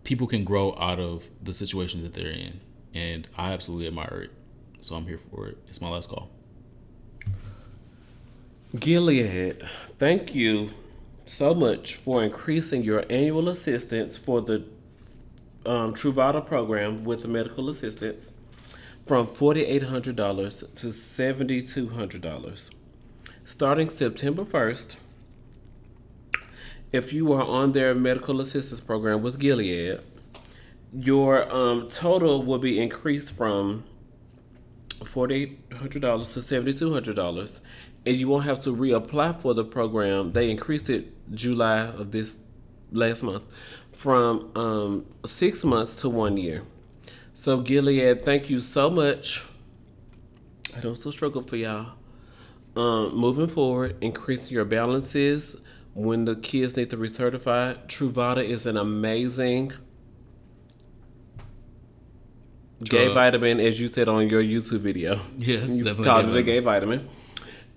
people can grow out of the situation that they're in. And I absolutely admire it. So I'm here for it. It's my last call. Gilead, thank you so much for increasing your annual assistance for the um, Truvada program with the medical assistance from $4,800 to $7,200. Starting September 1st, if you are on their medical assistance program with Gilead, your um, total will be increased from $4,800 to $7,200. And you won't have to reapply for the program. They increased it July of this last month from um, six months to one year. So, Gilead, thank you so much. I don't still struggle for y'all. Um, moving forward, increasing your balances when the kids need to recertify. Truvada is an amazing gay vitamin, as you said on your YouTube video. It's you definitely called it a gay vitamin.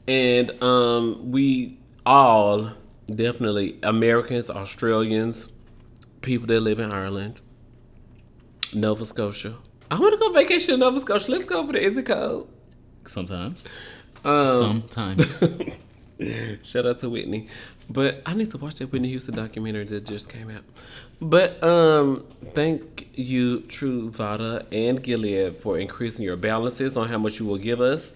And um, we all definitely Americans, Australians, people that live in Ireland, Nova Scotia. I want to go vacation in Nova Scotia. Let's go over there. Is it cold? Sometimes. Um, Sometimes. Shout out to Whitney. But I need to watch that Whitney Houston documentary that just came out. But um thank you, Truvada and Gilead, for increasing your balances on how much you will give us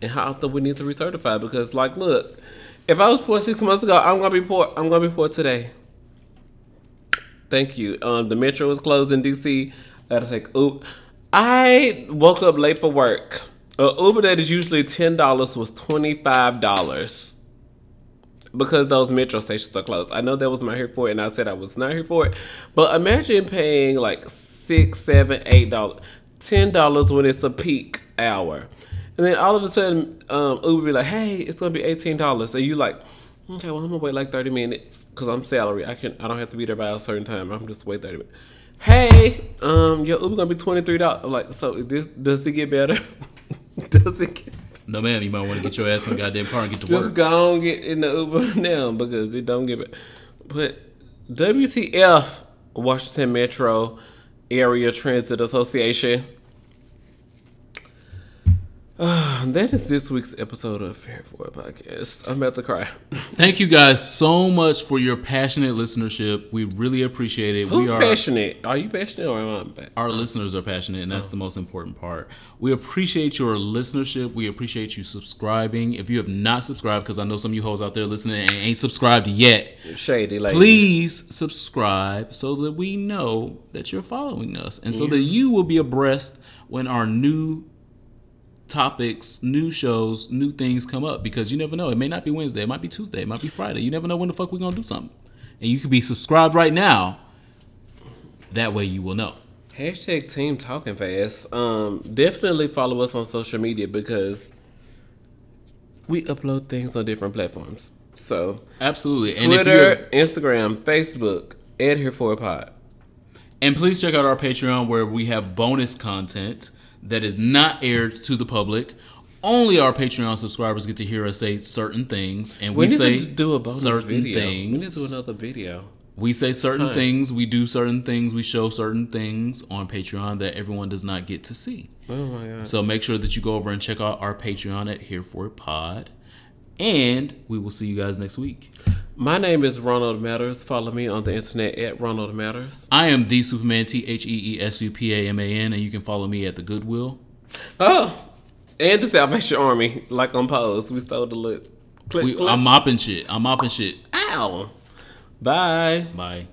and how often we need to recertify. Because like look, if I was poor six months ago, I'm gonna be poor I'm gonna be poor today. Thank you. Um the metro is closed in DC. I had to take. I woke up late for work. A Uber that is usually ten dollars was twenty five dollars because those metro stations are closed. I know that was my here for it, and I said I was not here for it. But imagine paying like six, seven, eight dollars, ten dollars when it's a peak hour, and then all of a sudden um, Uber be like, "Hey, it's gonna be eighteen dollars," and you like. Okay, well I'm gonna wait like thirty minutes because I'm salary. I can I don't have to be there by a certain time. I'm just wait thirty minutes. Hey, um, your Uber gonna be twenty three dollars. Like, so is this does it get better? does it get no, man, you might want to get your ass in the goddamn car and get to just work. go on get in the Uber now because it don't get better. But WTF Washington Metro Area Transit Association. Uh, that is this week's episode of Here for It Podcast. I'm about to cry. Thank you guys so much for your passionate listenership. We really appreciate it. Who's we are passionate? Are you passionate or am I passionate? our listeners are passionate and that's the most important part we appreciate your listenership we appreciate you subscribing if you have not subscribed because i know some of you hoes out there listening and ain't subscribed yet Shady, like please subscribe so that we know that you're following us and so that you will be abreast when our new topics new shows new things come up because you never know it may not be wednesday it might be tuesday it might be friday you never know when the fuck we're gonna do something and you could be subscribed right now that way you will know Hashtag team talking fast. Um, definitely follow us on social media because we upload things on different platforms. So Absolutely. And if Twitter, Instagram, Facebook, at here for a pod. and please check out our Patreon where we have bonus content that is not aired to the public. Only our Patreon subscribers get to hear us say certain things, and we, We, say do a bonus certain video. things. We need to do another video. We say certain things, we do certain things, we show certain things on Patreon that everyone does not get to see. Oh my god. So make sure that you go over and check out our Patreon at Here for It Pod. And we will see you guys next week. My name is Ronald Matters. Follow me on the internet at Ronald Matters. I am the Superman T H E E S U P A M A N, and you can follow me at the Goodwill. Oh, and the Salvation Army, like on Pose. We stole the look. Click, We, click. I'm mopping shit. I'm mopping shit. Ow. Bye. Bye.